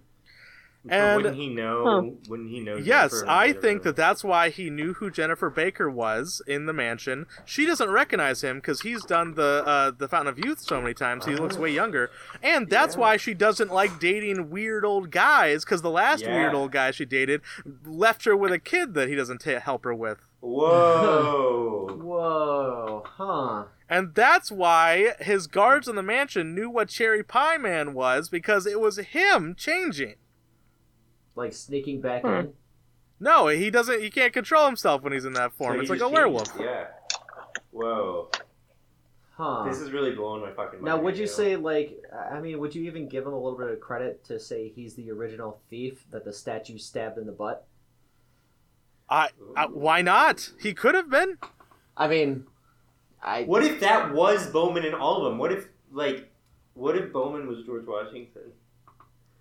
But And- wouldn't he know? Huh. Wouldn't he know? Yes, Jennifer I Jennifer? think that that's why he knew who Jennifer Baker was in the mansion. She doesn't recognize him because he's done the uh, the Fountain of Youth so many times. He looks way younger, and that's Yeah. why she doesn't like dating weird old guys. Because the last Yeah. weird old guy she dated left her with a kid that he doesn't ta help her with, Whoa. Whoa. Huh. and that's why his guards in the mansion knew what Cherry Pie Man was because it was him changing. Like sneaking back Hmm. in. No, he doesn't. He can't control himself when he's in that form. So it's like a just werewolf. changed- Yeah. Whoa. Huh. This is really blowing my fucking mind. Now, would you right say, like, I mean, would you even give him a little bit of credit to say he's the original thief that the statue stabbed in the butt? I, I why not? He could have been. I mean, I. What if that was Bowman in all of them? What if, like, what if Bowman was George Washington?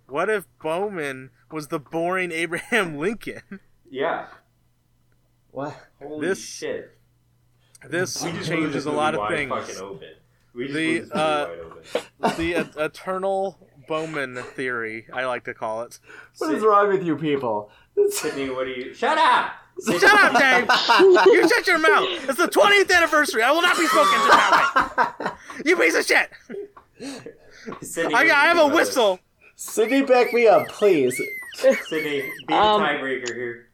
what if Bowman was the boring Abraham Lincoln? Yeah. What? Holy This- shit. This We just blew changes this a lot movie of wide things. Open. We just The, blew uh, wide open. The eternal Bowman theory, I like to call it. What is wrong with you people? Sydney, what are you? Shut up! Shut up, Dave! You shut your mouth! It's the 20th anniversary! I will not be spoken to that way! You piece of shit! Sydney, I, what do you I have a whistle! Sydney, back me up, please. This? Sydney, be the Um, tiebreaker here.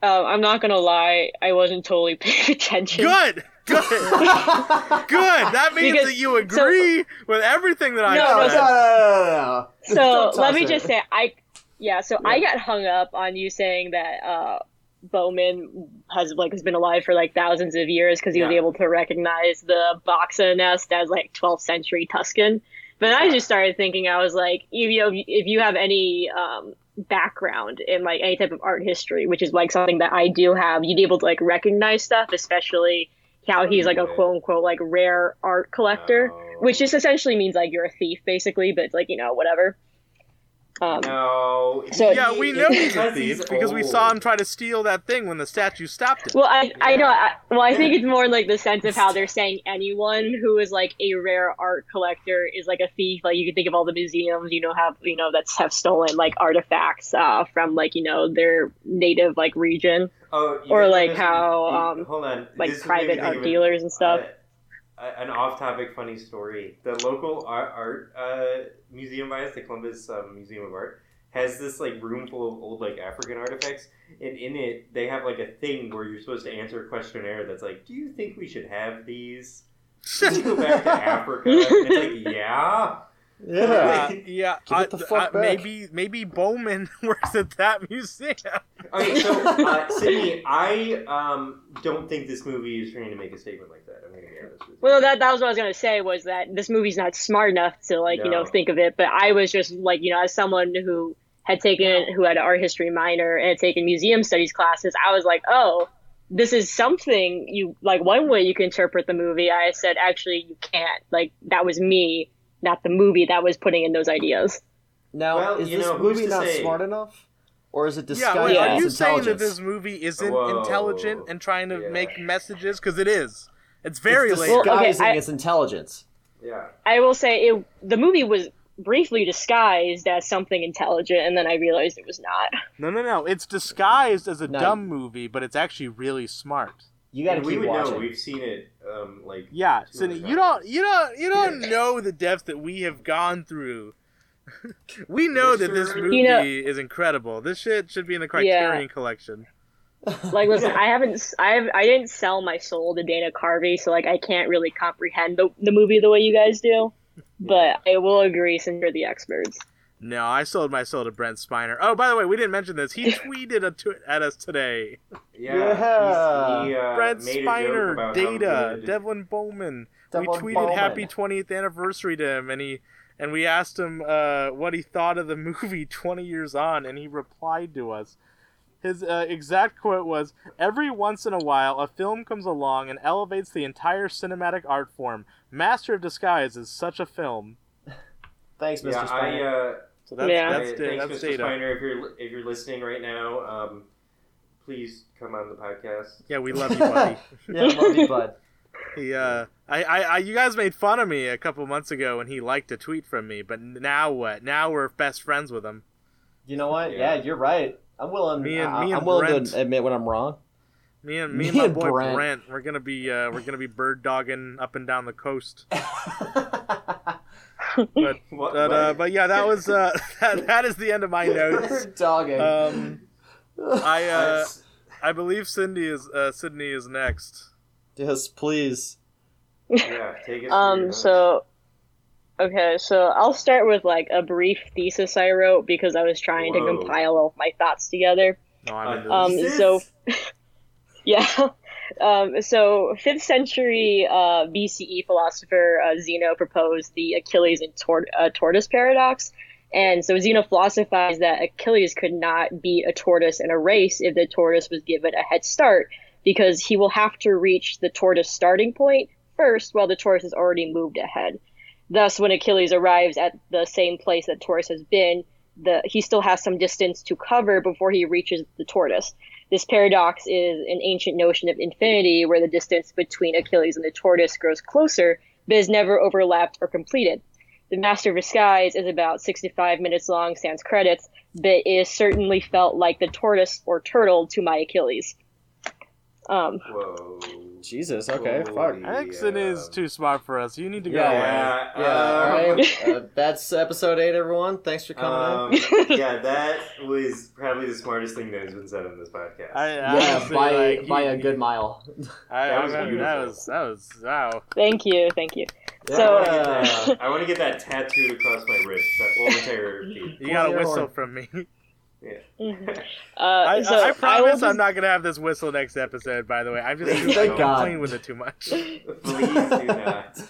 Um, I'm not gonna lie, I wasn't totally paying attention. Good! Good! Good! That means Because- that you agree with everything that I No, No, no, no, said. no, no, no. So let me it. just say, I yeah. So I got hung up on you saying that uh, Bowman has like has been alive for like thousands of years because he was able to recognize the Boxa nest as like 12th century Tuscan. But I just started thinking, I was like, if you if you have any um, background in like any type of art history, which is like something that I do have, you'd be able to like recognize stuff, especially how he's like a quote unquote like rare art collector, No. which just essentially means like you're a thief basically, but it's like you know whatever. Um, No. So- Yeah, we know he's a thief he's because we saw him try to steal that thing when the statue stopped him. Well, I I know. I, well, I think it's more like the sense of how they're saying anyone who is like a rare art collector is like a thief. Like you can think of all the museums, you know, have you know that's have stolen like artifacts uh, from like you know their native like region, Oh, you or, like, how, um, hold on, like This private art dealers and stuff. uh, a- an off-topic funny story. The local art, art uh, museum by us, the Columbus um, Museum of Art, has this like room full of old like African artifacts, and in it they have like a thing where you're supposed to answer a questionnaire that's like, "Do you think we should have these?" Go back to Africa? And it's like, yeah. Yeah. Uh, yeah, Give I, the fuck I- back. maybe maybe Bowman works at that museum. Okay, so uh, Sydney, I um, don't think this movie is trying to make a statement like that. I'm gonna be honest with you. Well, that that was what I was gonna say was that this movie's not smart enough to like you know think of it. But I was just like you know as someone who had taken who had an art history minor and had taken museum studies classes, I was like, oh, this is something you like one way you can interpret the movie. I said actually you can't. Like that was me, not the movie that was putting in those ideas. Now, Well, is you this know, movie not say? smart enough? Or is it disguised Yeah, disguised wait, Yeah. are you saying that this movie isn't Whoa. intelligent and trying to Yeah. make messages? Because it is. It's very it's late. Well, okay, disguising I- its intelligence. yeah. I will say it. The movie was briefly disguised as something intelligent, and then I realized it was not. no, no, no. It's disguised as a No. dumb movie, but it's actually really smart. You got to And we keep would watching. know. We've seen it. Um, like Yeah, Two Sydney, and a you don't, you don't, you don't know the depth that we have gone through. we know that this movie You know- is incredible. This shit should be in the Criterion collection. Like, listen, Yeah. I haven't, I have, I didn't sell my soul to Dana Carvey, so like, I can't really comprehend the, the movie the way you guys do. But I will agree, since you're the experts. No, I sold my soul to Brent Spiner. Oh, by the way, we didn't mention this. He tweeted a tw- at us today. yeah. Yeah. He's, he, uh, Brent made a joke Spiner, Data, Devlin Bowman. Devlin we tweeted Bowman. happy 20th anniversary to him, and he and we asked him uh, what he thought of the movie 20 years on, and he replied to us. His uh, exact quote was Every once in a while, a film comes along and elevates the entire cinematic art form. Master of Disguise is such a film. Thanks, Mr. Yeah, Spiner. I. So that's, Yeah. that's, I- thanks, that's Mr. data. Spiner. If you're if you're listening right now, um, please come on the podcast. Yeah, we love you, buddy. yeah, love you, bud. He, uh, I, I, I, you guys made fun of me a couple months ago when he liked a tweet from me, but now what? Now we're best friends with him. You know what? Yeah. Yeah, you're right. I'm willing. Me and- I, me and I'm willing Brent. to admit when I'm wrong. Me and me, Me and my and boy Brent. Brent. we're gonna be, uh, we're gonna be bird dogging up and down the coast. But, What, but, uh, but yeah, that was, uh, that, that is the end of my notes. Dogging. Um, I, uh, I believe Cindy is, uh, Sydney is next. yes, please. yeah, take it. Um, so, okay, so I'll start with like a brief thesis I wrote because I was trying to compile all my thoughts together. No, I'm into Um, this. so- Yeah. Um, so, fifth century uh, BCE philosopher uh, Zeno proposed the Achilles and tor- uh, tortoise paradox. And so Zeno philosophized that Achilles could not beat a tortoise in a race if the tortoise was given a head start, because he will have to reach the tortoise starting point first while the tortoise has already moved ahead. Thus, when Achilles arrives at the same place that tortoise has been, the he still has some distance to cover before he reaches the tortoise. This paradox is an ancient notion of infinity where the distance between Achilles and the tortoise grows closer, but is never overlapped or completed. The Master of Disguise is about 65 minutes long, sans credits, but it certainly felt like the tortoise or turtle to my Achilles. Um, Whoa. Jesus. Okay. Holy, Fuck. Exon uh, is too smart for us. You need to go Yeah, away. Yeah. Yeah. um, all right. Uh, that's episode eight, everyone. Thanks for coming. Um, yeah, that was probably the smartest thing that has been said on this podcast. I, in. Yeah, honestly, by like, by you- a good mile. I, That I was mean, that beautiful. was that was wow. thank you, thank you. So- Yeah. I want to get that tattooed across my wrist, that whole entire feet. You got a whistle from me. Mhm. Uh, I, so I, I will promise I'm not gonna have this whistle next episode. By the way, I'm just Thank too God. playing with it too much. Please do not.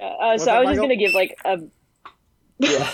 Uh, uh, so I was just gonna give like a yeah.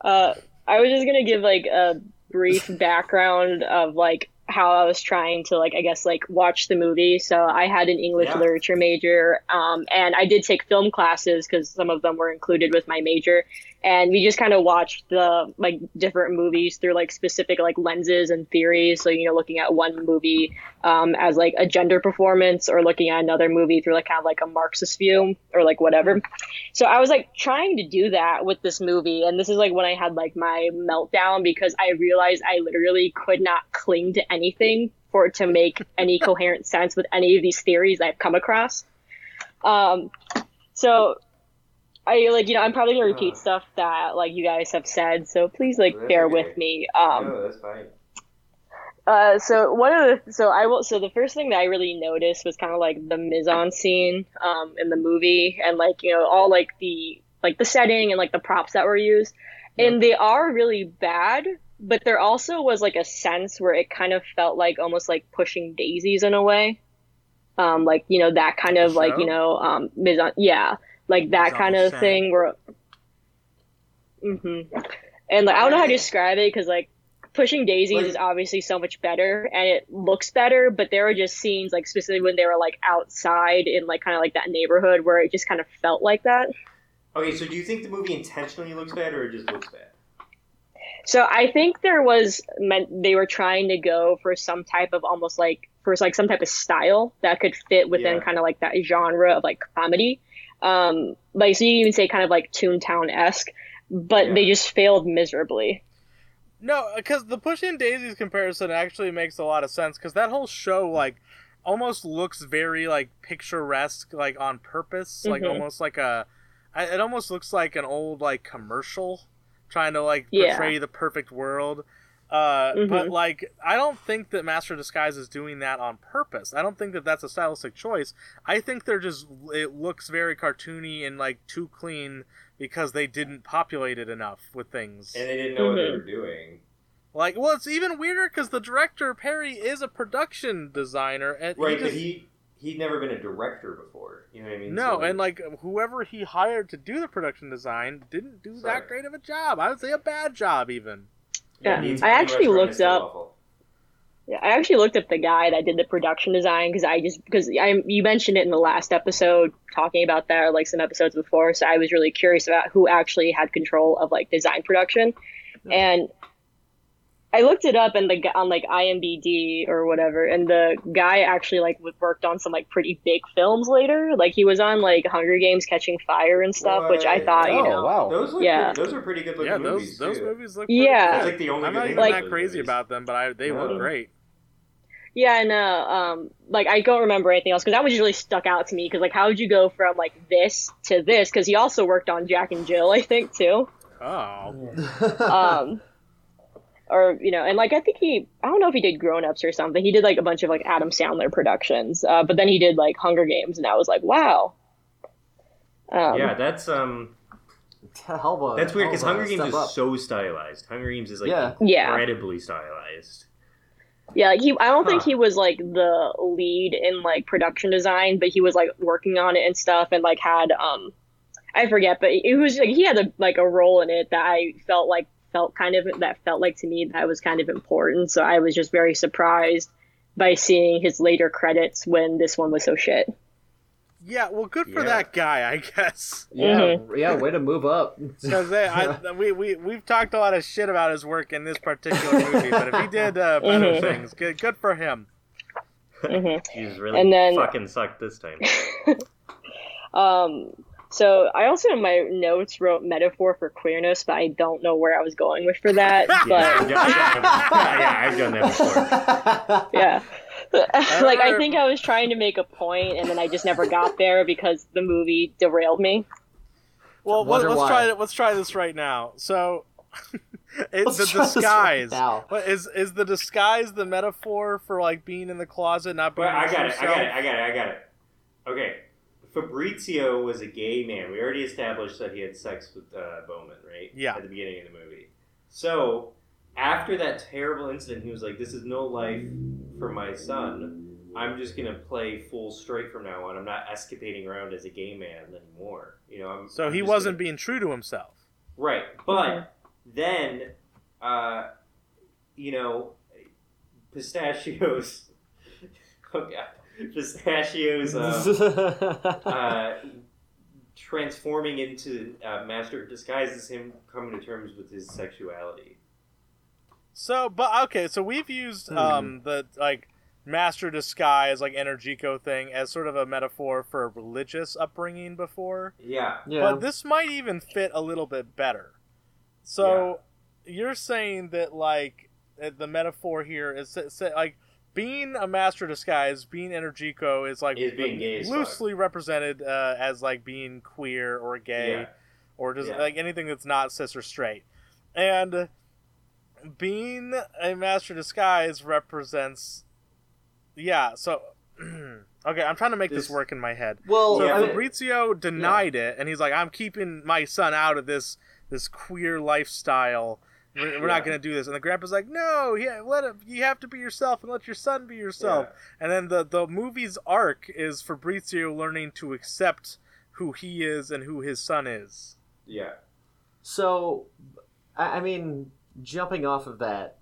uh, I was just gonna give like a brief background of like how I was trying to like I guess like watch the movie. So I had an English Yeah. literature major, um, and I did take film classes because some of them were included with my major. And we just kind of watched the like different movies through like specific like lenses and theories. So you know, looking at one movie um, as like a gender performance, or looking at another movie through like kind of like a Marxist view, or like whatever. So I was like trying to do that with this movie, and this is like when I had like my meltdown because I realized I literally could not cling to anything for it to make any coherent sense with any of these theories I've come across. Um, so I like you know I'm probably gonna repeat stuff that like you guys have said, so please like That's bear okay. with me. Um, no, that's fine. uh, so one of the so I will so the first thing that I really noticed was kind of like the mise en scene um in the movie and like you know all like the like the setting and like the props that were used and they are really bad but there also was like a sense where it kind of felt like almost like pushing daisies in a way um like you know that kind of like you know um mise en yeah like that kind of thing where mm-hmm. and like I don't know how to describe it because like pushing daisies Like- is obviously so much better and it looks better but there were just scenes like specifically when they were like outside in like kind of like that neighborhood where it just kind of felt like that Okay, so do you think the movie intentionally looks bad or it just looks bad? so i think there was meant they were trying to go for some type of almost like for like some type of style that could fit within Yeah. kind of like that genre of like comedy um like so you can even say kind of like toontown-esque but Yeah. they just failed miserably No, because the Pushing Daisies comparison actually makes a lot of sense. Because that whole show, like, almost looks very like picturesque, like on purpose, like Mhm. almost like a It almost looks like an old like commercial, trying to like Yeah. portray the perfect world. Uh, But Mhm. like, I don't think that Master of Disguise is doing that on purpose. I don't think that that's a stylistic choice. I think they're just it looks very cartoony and like too clean because they didn't populate it enough with things. And they didn't know what they Mhm. were doing. Like, well, it's even weirder because the director Perry is a production designer, and Right, he but just, he he'd never been a director before. You know what I mean? no, So, and like whoever he hired to do the production design didn't do Sorry. that great of a job. I would say a bad job, even. Yeah, I actually looked up- awful. Yeah, I actually looked up the guy that did the production design because I just because I you mentioned it in the last episode talking about that or like some episodes before, so I was really curious about who actually had control of like design production, and I looked it up and the on like IMDb or whatever, and the guy actually like worked on some like pretty big films later. Like he was on like Hunger Games, Catching Fire and stuff, which I What? thought you Oh, know. wow. Those look Yeah. pretty, those are pretty good looking yeah, movies. those those too. movies look. Pretty Yeah. good. That's like the only I'm good not thing even about that crazy movies. about them, but I they No. look great. Yeah, no, um, like I don't remember anything else because that was really stuck out to me. Because like, how would you go from like this to this? Because he also worked on Jack and Jill, I think too. Oh, Um, or you know, and like I think he, I don't know if he did Grown Ups or something. He did like a bunch of like Adam Sandler productions, uh, but then he did like Hunger Games, and I was like, wow. Um, yeah, that's um, Hellboy. that's weird because Hunger Games is up. so stylized. Hunger Games is like Yeah. Yeah. incredibly stylized. Yeah, like he I don't think he was like the lead in like production design, but he was like working on it and stuff and like had um I forget, but it was like he had a like a role in it that I felt like felt kind of that felt like to me that was kind of important. So I was just very surprised by seeing his later credits when this one was so shit. Yeah, well, good for Yeah. that guy, I guess. Yeah, yeah. Way to move up. Because I, we we we've talked a lot of shit about his work in this particular movie, but if he did uh, better Mhm. things, good good for him. hmm He's really And then- fucking sucked this time. Um, so I also in my notes wrote metaphor for queerness, but I don't know where I was going with for that. Yeah, I've But done, yeah, I've done that before. yeah. like I think I was trying to make a point and then I just never got there because the movie derailed me. Well, let, us why. try it. Let's try this right now. So, it, the try this right disguise. What is is the disguise the metaphor for like being in the closet, not being? But I your got it. I got it. I got it. I got it. Okay. Fabrizio was a gay man. We already established that he had sex with uh, Bowman, right? Yeah. At the beginning of the movie. So after that terrible incident, he was like, "This is no life for my son. I'm just gonna play full straight from now on. I'm not escapading around as a gay man anymore. You know." I'm, So I'm he wasn't gonna- being true to himself. Right, but then, uh, you know, pistachios. Oh god, pistachios. Uh, uh, transforming into uh, master of disguise is him coming to terms with his sexuality. So, but okay, so we've used Hmm. um the like master disguise like Energico thing as sort of a metaphor for religious upbringing before. Yeah, yeah. But this might even fit a little bit better. So you're saying that like uh, the metaphor here is sa- sa- like being a master disguise, being Energico is like Is being gay as fuck. loosely represented uh, as like being queer or gay yeah, or just Yeah. like anything that's not cis or straight. And being a master disguise represents yeah, so okay, I'm trying to make this, This- work in my head. well, So Yeah, Fabrizio denied it, and he's like, "I'm keeping my son out of this this queer lifestyle. We're, we're not going to do this." And the grandpa's like, "No, yeah, let him. You have to be yourself, and let your son be yourself." And then the the movie's arc is Fabrizio learning to accept who he is and who his son is. yeah. so I, I mean, jumping off of that,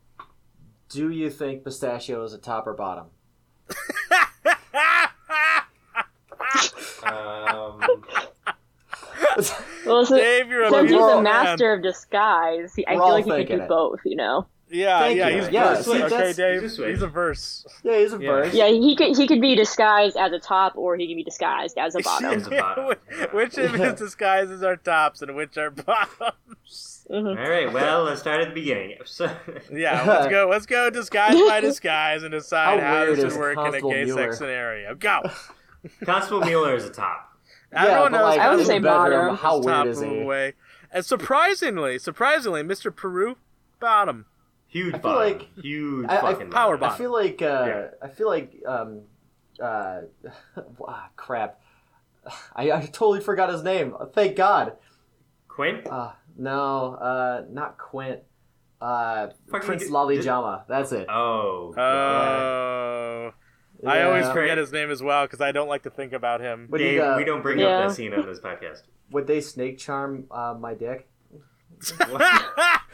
do you think pistachio is a top or bottom? Well, so, Dave, you're a since he's beautiful a man. master of disguise, he, I We're feel like he could do it. both. You know. Yeah, Thank yeah, you. he's Yeah, verse. see, okay, Dave, He's a switch. he's a verse. Yeah, he's a Yeah. verse. Yeah, he could he could be disguised as a top, or he could be disguised as a bottom. As a bottom. which, which of his disguises are tops and which are bottoms? hmm all right. Well, let's start at the beginning. So, Yeah, let's go. Let's go disguise by disguise and decide How how, this is should work in a gay Mueller? sex scenario. Go. Constable Mueller is a top. Yeah, Everyone but knows like I would in say the bedroom, bottom. how His weird top is he? away. And surprisingly, surprisingly, Mr. Peru, bottom. Huge I feel bottom. like- Huge I- I- fucking power bottom. I feel like uh, Yeah. I feel like um, uh, ah, crap. I, I totally forgot his name. Thank God. Quint. Uh, no, uh, not Quint. Uh, Prince did- Lolly Jama. That's it. Oh. Oh. I Yeah. always forget his name as well because I don't like to think about him. Would he, Dave, we don't bring Yeah. up that scene on this podcast. Would they snake charm uh, my dick? All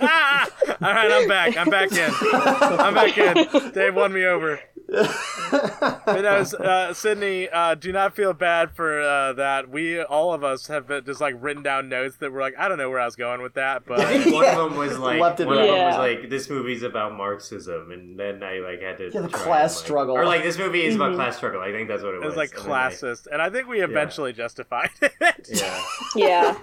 right, I'm back. I'm back in. I'm back in. Dave won me over. But no, s- uh, Sydney, uh, do not feel bad for uh, that. We, all of us, have been just like written down notes that were like, I don't know where I was going with that, but think one of them was like Left it one of them was like this movie's about Marxism, and then I like had to Yeah, the class and, like- struggle. or like this movie is about Mhm. class struggle. I think that's what it was. it was. was like And then I- classist, and I think we eventually justified it. yeah, Yeah.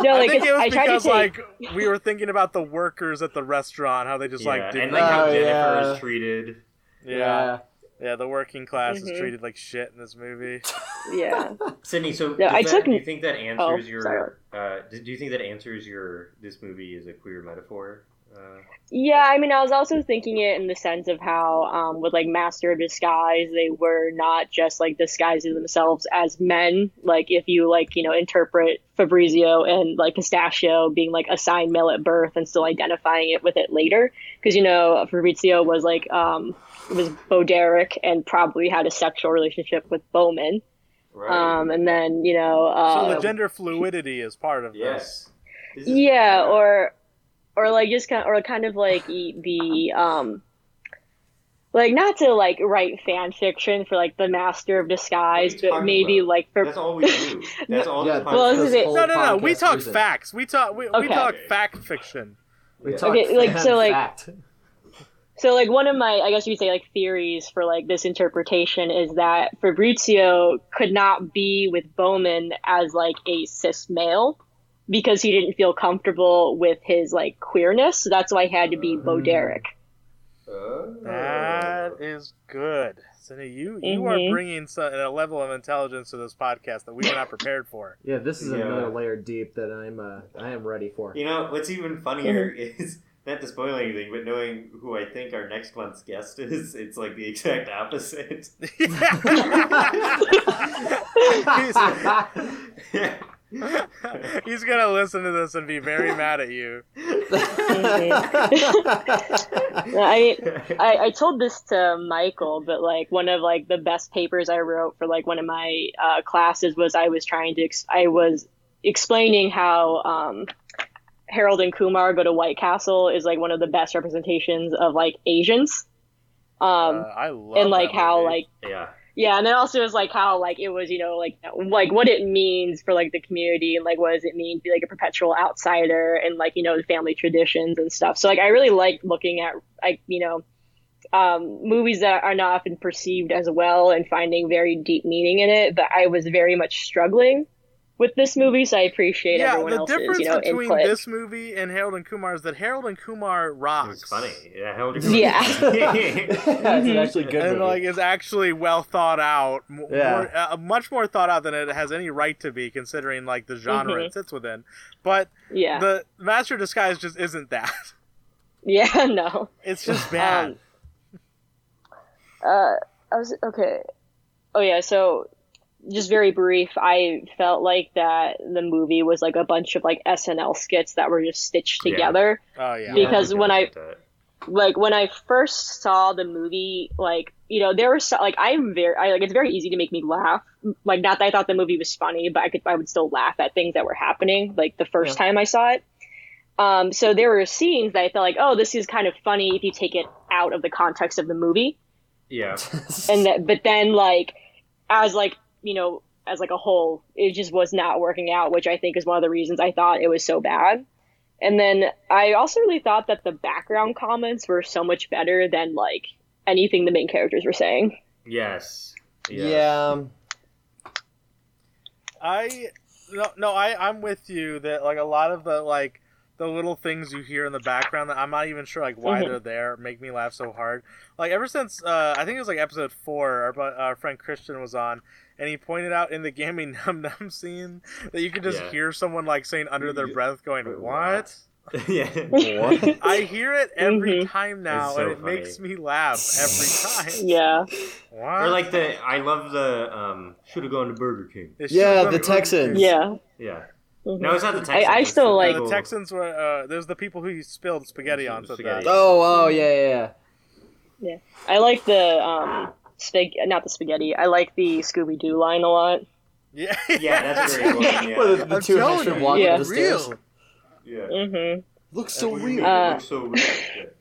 No, I like think it was I tried to because take. like we were thinking about the workers at the restaurant, how they just yeah. like didn't and like how Oh, Jennifer yeah. is treated. yeah. Yeah, the working class is Mhm. treated like shit in this movie. yeah. Sydney, so No, I that- took- do you think that answers Oh, your? Uh, do do you think that answers your? This movie is a queer metaphor. Uh, Yeah, I mean, I was also thinking it in the sense of how, um, with like Master of Disguise, they were not just like disguising themselves as men. Like, if you like, you know, interpret Fabrizio and like Pistachio being like assigned male at birth and still identifying it with it later, because you know Fabrizio was like, um, was Bo Derek and probably had a sexual relationship with Bowman. right. Um, and then you know, uh, so the gender fluidity is part of this. yes. This is- yeah or or like just kind of, or kind of like e- the um like not to like write fan fiction for like the Master of Disguise, What are you but maybe about? like for That's all we do. That's all Yeah, this well, podcast this is it. No, no, no. We talk reason. facts. We talk. We, we talk fact fiction. We Yeah. talk Okay, like, so, like- fact. So like one of my I guess you could say like theories for like this interpretation is that Fabrizio could not be with Bowman as like a cis male because he didn't feel comfortable with his like queerness. So that's why he had to be Bo Mm. Derek. Oh. That is good. Cindy, you you are Mhm. bringing some, a level of intelligence to this podcast that we were not prepared for. Yeah, this is Yeah. another layer deep that I'm uh, I am ready for. You know what's even funnier Mm-hmm. is not to spoil anything, but knowing who I think our next month's guest is, it's like the exact opposite. He's gonna listen to this and be very mad at you. I I, I told this to Michael, but like one of like the best papers I wrote for like one of my uh, classes was I was trying to ex- I was explaining how um, Harold and Kumar go to White Castle is like one of the best representations of like Asians. Um, Uh, I love and like that how movie. like yeah. yeah, and then also it was like how like it was you know like like what it means for like the community and like what does it mean to be like a perpetual outsider and like you know the family traditions and stuff. So like I really like looking at like you know um, movies that are not often perceived as well and finding very deep meaning in it. But I was very much struggling with this movie, so I appreciate yeah, everyone the else's difference you know between input. this movie and Harold and Kumar is that Harold and Kumar rocks. It was funny. Yeah, hell Yeah. That's an actually good and movie. like it's actually well thought out, Yeah. more, uh, much more thought out than it has any right to be, considering like the genre Mhm. it sits within. But yeah, the Master Disguise just isn't that. yeah, no. It's just bad. Um, uh, I was okay. Oh yeah, so just very brief. I felt like that the movie was like a bunch of like SNL skits that were just stitched Yeah. together. oh yeah. because Yeah, when I- Like when I first saw the movie, like you know there was so, like I'm very I like it's very easy to make me laugh. Like not that I thought the movie was funny, but I could I would still laugh at things that were happening. Like the first time I saw it. Um, so there were scenes that I felt like, oh, this is kind of funny if you take it out of the context of the movie. Yeah. and that, but then like as like you know as like a whole it just was not working out which i think is one of the reasons i thought it was so bad and then i also really thought that the background comments were so much better than like anything the main characters were saying Yes. Yes. yeah. um, I no no I I'm with you that like a lot of the like the little things you hear in the background that I'm not even sure like why Mhm. they're there make me laugh so hard. Like ever since uh, I think it was like episode four, our, our friend Christian was on, and he pointed out in the Gammy Num Num scene that you could just Yeah. hear someone like saying under their breath, going "What?" yeah. What? I hear it every Mhm. time now, so and it funny. makes me laugh every time. yeah What? Or like the I love the um should have gone to Burger King. It Yeah, the been- Texans. yeah Yeah. Mhm. No, it's not the Texans. I it's still the like- the Texans were uh, there's the people who spilled spaghetti on said Spaghetti. that. Oh, oh, yeah, yeah, yeah. Yeah, i like the um spag not the spaghetti i like the scooby-doo line a lot Yeah, Yeah, that's a great one. Yeah. Well, the, the two telling henchmen you, walking Yeah. the stairs. real. Yeah. mm-hmm Looks so What do weird. Uh, looks so weird. Yeah.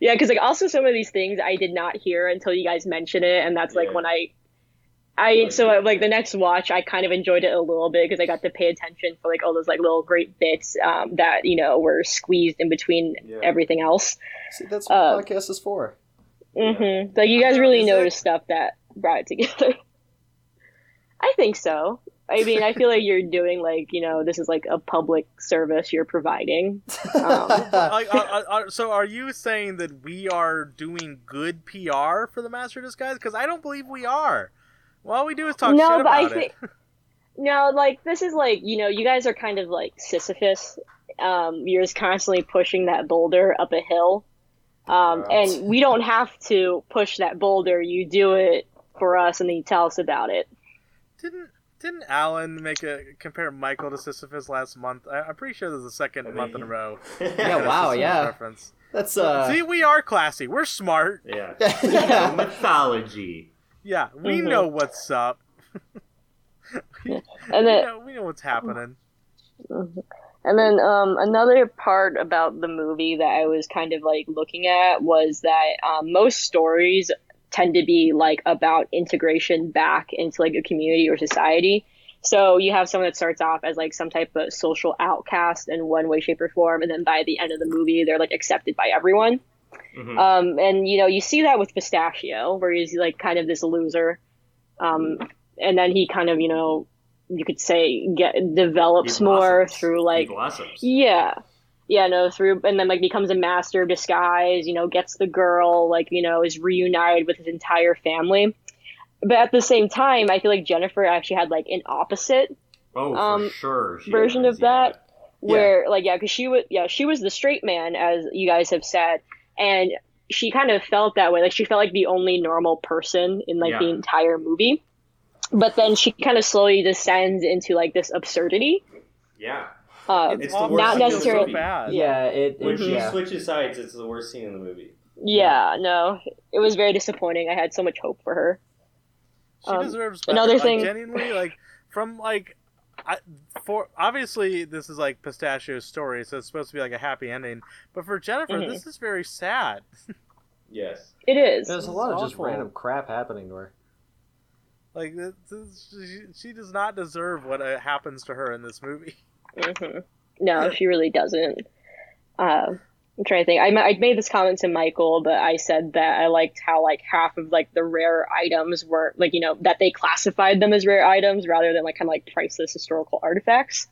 Yeah, because like also some of these things I did not hear until you guys mentioned it, and that's like Yeah. when I, I so like the next watch I kind of enjoyed it a little bit because I got to pay attention for like all those like little great bits um, that you know were squeezed in between Yeah. everything else. See, that's what uh, podcast is for. Mm-hmm. Like you guys really Is it? noticed stuff that brought it together. I think so. I mean, I feel like you're doing like you know this is like a public service you're providing. Um, Like, are- are- are- so are you saying that we are doing good PR for the Master Disguise? Because I don't believe we are. All we do is talk to about it. no, shit but I about think it. no, like this is like you know you guys are kind of like Sisyphus. Um, you're just constantly pushing that boulder up a hill, um, and we don't have to push that boulder. You do it for us, and then you tell us about it. Didn't didn't Alan make a compare Michael to Sisyphus last month? I, I'm pretty sure there's a second I mean, month in a row. Yeah, Got wow, Sisyphus yeah. Reference. That's uh. See, we are classy. We're smart. yeah. yeah. Mythology. Yeah, we Mhm. know what's up. we, And then know, we know what's happening. And then um, another part about the movie that I was kind of like looking at was that um, most stories tend to be like about integration back into like a community or society. So you have someone that starts off as like some type of social outcast in one way, shape, or form, and then by the end of the movie, they're like accepted by everyone. Mhm. Um, and you know, you see that with Pistachio, where he's like kind of this loser, um, and then he kind of, you know, you could say get develops more through like yeah. Yeah, no, through and then like becomes a master of disguise, you know, gets the girl, like, you know, is reunited with his entire family. But at the same time, I feel like Jennifer actually had like an opposite Oh, um, sure. she version does, of that. yeah. where like yeah, because she was yeah, she was the straight man as you guys have said, and she kind of felt that way. Like she felt like the only normal person in like the entire movie. But then she kind of slowly descends into like this absurdity. Yeah. Uh, It's the worst not I necessarily- So bad. yeah, it, When she yeah. switches sides, it's the worst scene in the movie. yeah, no, it was very disappointing. I had so much hope for her. She Um, deserves better. another like, thing- genuinely, like from like, I, for obviously this is like Pistachio's story, so it's supposed to be like a happy ending. But for Jennifer, Mhm. this is very sad. Yes. It is. There's a lot of It's just awful. random crap happening to her. Like this, this, she, she does not deserve what uh, happens to her in this movie. hmm No, she really doesn't. Uh, I'm trying to think. I, I made this comment to Michael, but I said that I liked how like half of like the rare items were like you know that they classified them as rare items rather than like kind of like priceless historical artifacts.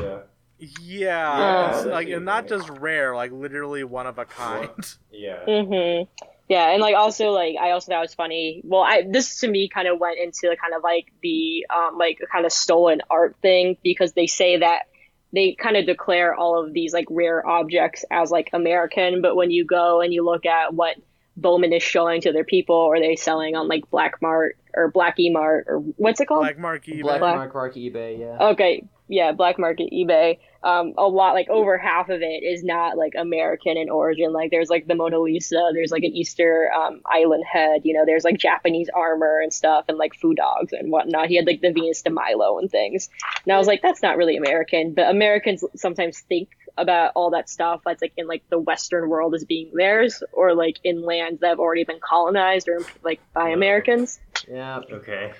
Yeah. Yeah, Yeah, like and not just rare, like literally one of a kind. Yeah. Mm-hmm. Yeah, and like also like I also thought it was funny. Well, I this to me kind of went into kind of like the um like kind of stolen art thing because they say that they kind of declare all of these like rare objects as like American, but when you go and you look at what Bowman is showing to their people, or they selling on like Black Mart or Black E Mart or what's it called? Black Marquee. Black Black- Mark Mark eBay, yeah. Okay, yeah, black market eBay. Um, a lot like over half of it is not like American in origin. Like there's like the Mona Lisa, there's like an Easter um, Island head. You know, there's like Japanese armor and stuff, and like foo dogs and whatnot. He had like the Venus de Milo and things. And I was like, that's not really American. But Americans sometimes think about all that stuff that's like in like the Western world as being theirs, or like in lands that have already been colonized or like by No. Americans. Yeah. Okay.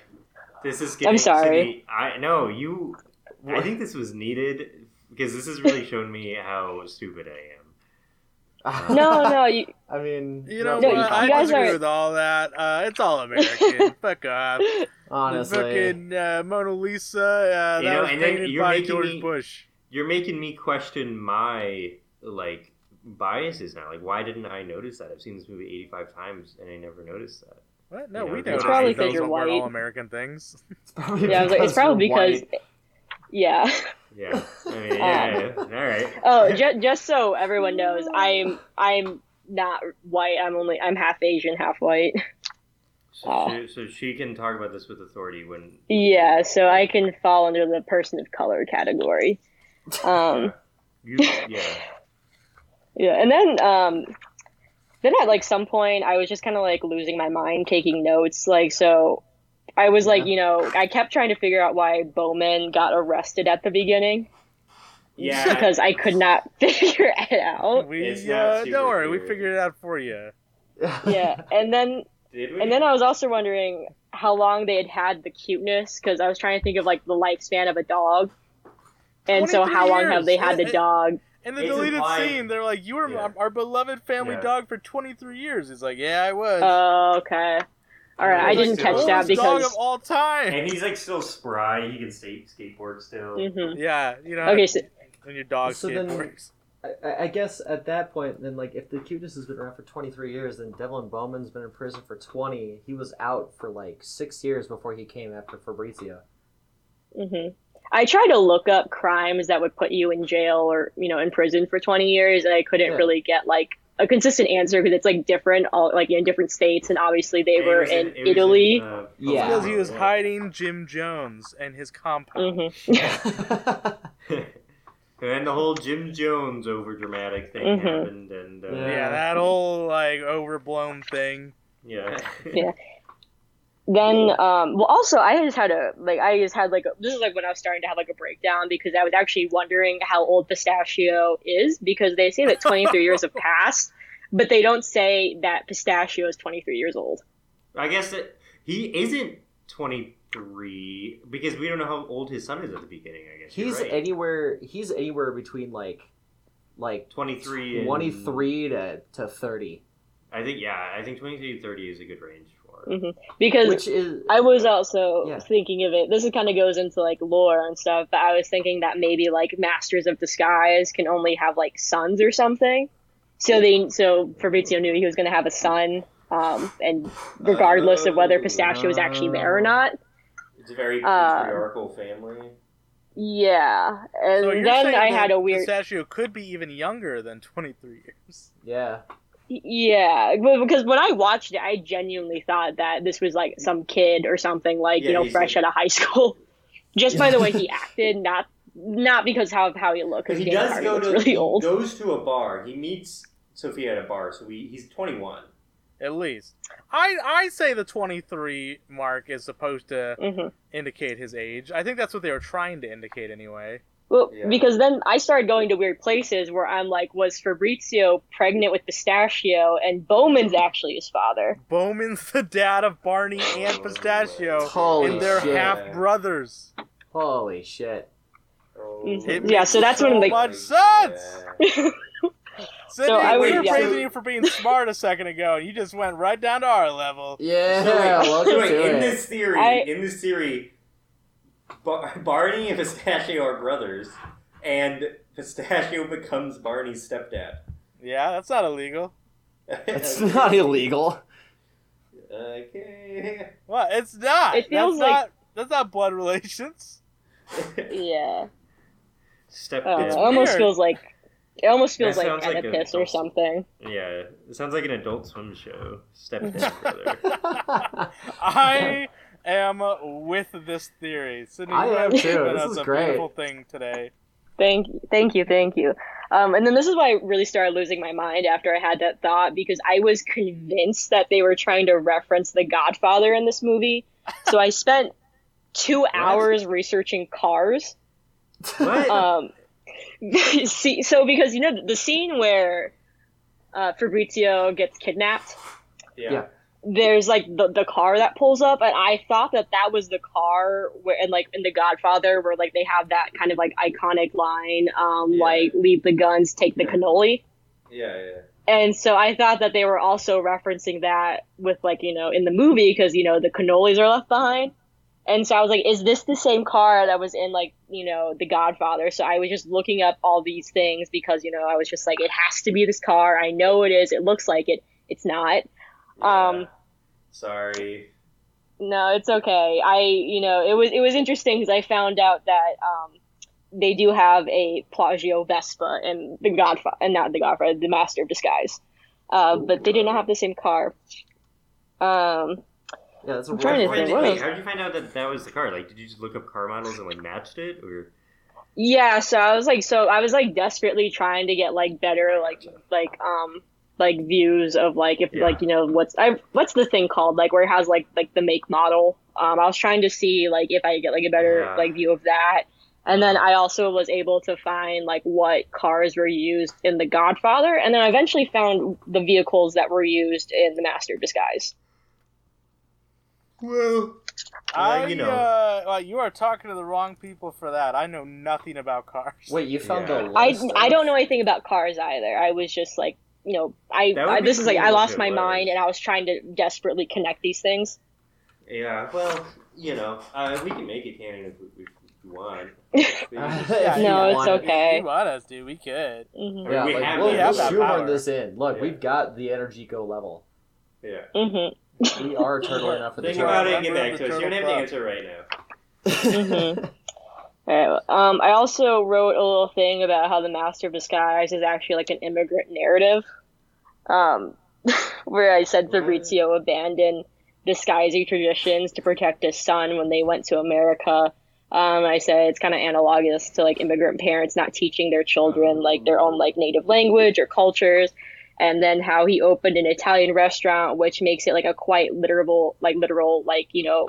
This is getting I'm sorry. To me, I know you. I think this was needed because this has really shown me how stupid I am. No, no, you, I mean, You know No, what? you I guys disagree are- with all that. Uh, it's all American. Fuck off. honestly, The fucking uh, Mona Lisa. Uh, You that know, was and then painted you're by making George me- Bush. You're making me question my like biases now. Like, why didn't I notice that? I've seen this movie 85 times and I never noticed that. What? No, You know, we it's know. It's probably those 'cause you're weren't all. American things. it's probably yeah, I like, it's probably because, white. yeah. Yeah. I mean, yeah, yeah. Um, all right. Oh, just just so everyone knows, I'm I'm not white. I'm only I'm half Asian, half white. So, Oh. she, so she can talk about this with authority when. Yeah, so I can fall under the person of color category. Um, You, yeah. yeah, and then um, then at like some point, I was just kind of like losing my mind, taking notes. Like so, I was like, you know, I kept trying to figure out why Bowman got arrested at the beginning Yeah. because I could not figure it out. We uh, don't worry, we figured it out for you. Yeah, and then And then I was also wondering how long they had had the cuteness because I was trying to think of like the lifespan of a dog. And so how long years. have they had the It- it- dog? In the It's deleted implied- scene, they're like, "You were Yeah. our, our beloved family Yeah. dog for 23 years." He's like, "Yeah, I was." Oh, okay. All right, I didn't like catch that oldest dog because. of all time. and he's like still spry. He can skate skateboard still. Mhm. Yeah, you know. Okay, so when your dog So then- I, I guess at that point, then like if the cuteness has been around for 23 years, then Devlin Bowman's been in prison for 20. He was out for like six years before he came after Fabrizio. hmm I tried to look up crimes that would put you in jail or you know in prison for 20 years, and I couldn't Yeah. really get like a consistent answer because it's like different, all like in different states, and obviously they It were was in it was Italy. uh, Yeah. Because he was hiding Jim Jones and his compound. hmm and the whole Jim Jones over dramatic thing Mhm. happened, and uh, Yeah. Yeah, that whole like overblown thing. yeah, Yeah. then um well also i just had a like i just had like a, this is like when i was starting to have like a breakdown because i was actually wondering how old pistachio is because they say that 23 years have passed but they don't say that pistachio is 23 years old I guess that he isn't 23 because we don't know how old his son is at the beginning. I guess He's right. anywhere. He's anywhere between like, like 23 and 23 to, to 30, I think yeah, I think 23 to 30 is a good range for. Mhm. because which is I was also Yeah. thinking of it. This is kind of goes into like lore and stuff, but I was thinking that maybe like Masters of Disguise can only have like sons or something. So they so Fabrizio knew he was going to have a son, um, and regardless of whether Pistachio was actually there or not, It's a very Uh, patriarchal family. yeah. And So then I had a weird pistachio could be even younger than 23 years. yeah. Yeah, because when I watched it, I genuinely thought that this was like some kid or something, like Yeah, you know, fresh like- out of high school. Just by the way he acted, not not because how how he looked, because he Dana does go to really he old. goes to a bar. He meets Sophia at a bar, so he, he's 21. At least. I I say the 23 mark is supposed to hmm indicate his age. I think that's what they were trying to indicate anyway. Well, Yeah. because then I started going to weird places where I'm like, was Fabrizio pregnant with Pistachio, and Bowman's actually his father? Bowman's the dad of Barney and Oh, Pistachio, Holy and they're shit. half brothers. Holy shit. Mm-hmm. It Yeah, so that's so when, like- much sense. Yeah. Sydney, I we would- were yeah. praising you for being smart a second ago, and you just went right down to our level. Yeah, So wait, welcome so wait, to in it. this theory, I- in this theory, Bar- Barney and Pistachio are brothers, and Pistachio becomes Barney's stepdad. Yeah, that's not illegal. It's not illegal. Okay. What? It's not. It feels that's like- not. That's not blood relations. Yeah, Stepdad. I oh, don't know. It's it almost weird. feels like it almost feels That like sounds like a Oedipus or something. Yeah, it sounds like an Adult Swim show. Stepdad brother. I am with this theory. Sydney, I you am too. This is a great. beautiful thing today. Thank you, thank you, thank you. Um, and then this is why I really started losing my mind after I had that thought because I was convinced that they were trying to reference The Godfather in this movie. So I spent two hours researching cars. what? Um, see, so because you know the scene where uh, Fabrizio gets kidnapped, yeah. There's like the, the car that pulls up and i thought that that was the car where and like in the godfather where like they have that kind of like iconic line um Yeah. like leave the guns take the cannoli. Yeah, yeah. and so i thought that they were also referencing that with like you know in the movie because you know the cannolis are left behind. And so i was like is this the same car that was in like you know the godfather? So i was just looking up all these things because you know i was just like it has to be this car. I know it is. It looks like it. It's not. Yeah. Um, Sorry. No, it's okay. I, you know, it was it was interesting because I found out that um, they do have a Piaggio Vespa and the Godfather, and not the Godfather, the Master of Disguise, uh, but they did not have the same car. Um, Yeah, that's a I'm trying to weird Wait, think, wait, how did you find out that that was the car? Like, did you just look up car models and like matched it, or? yeah, so I was like, so I was like desperately trying to get like better, like like um like views of like if Yeah. like you know what's I what's the thing called like where it has like like the make model. Um, I was trying to see like if I get like a better Yeah. like view of that. And then I also was able to find like what cars were used in The Godfather, and then I eventually found the vehicles that were used in The Master of Disguise. Well, I, you know. uh, well, you are talking to the wrong people for that. I know nothing about cars. Wait, you found Yeah. the I list I of- don't know anything about cars either. I was just like, you know, I, I be this is like I lost my was. mind and I was trying to desperately connect these things. Yeah. Well, you know, uh, we can make it canon if we, if we want. Yeah, No, it's want- okay. If you want us to, we could. hmm Yeah, We like, have- we'll, we have we'll that shoehorn this in. Look, Yeah. we've got the energy go level. Yeah. Mm-hmm. We are turtle enough for the Think about it and get back to us. You don't have turtle to answer right now. Mhm. Alright, um, I also wrote a little thing about how the Master of Disguise is actually like an immigrant narrative, um, where I said Fabrizio abandoned disguising traditions to protect his son when they went to America. Um, I said it's kind of analogous to like immigrant parents not teaching their children like their own like native language or cultures. and then how he opened an Italian restaurant, which makes it like a quite literal, like literal, like you know,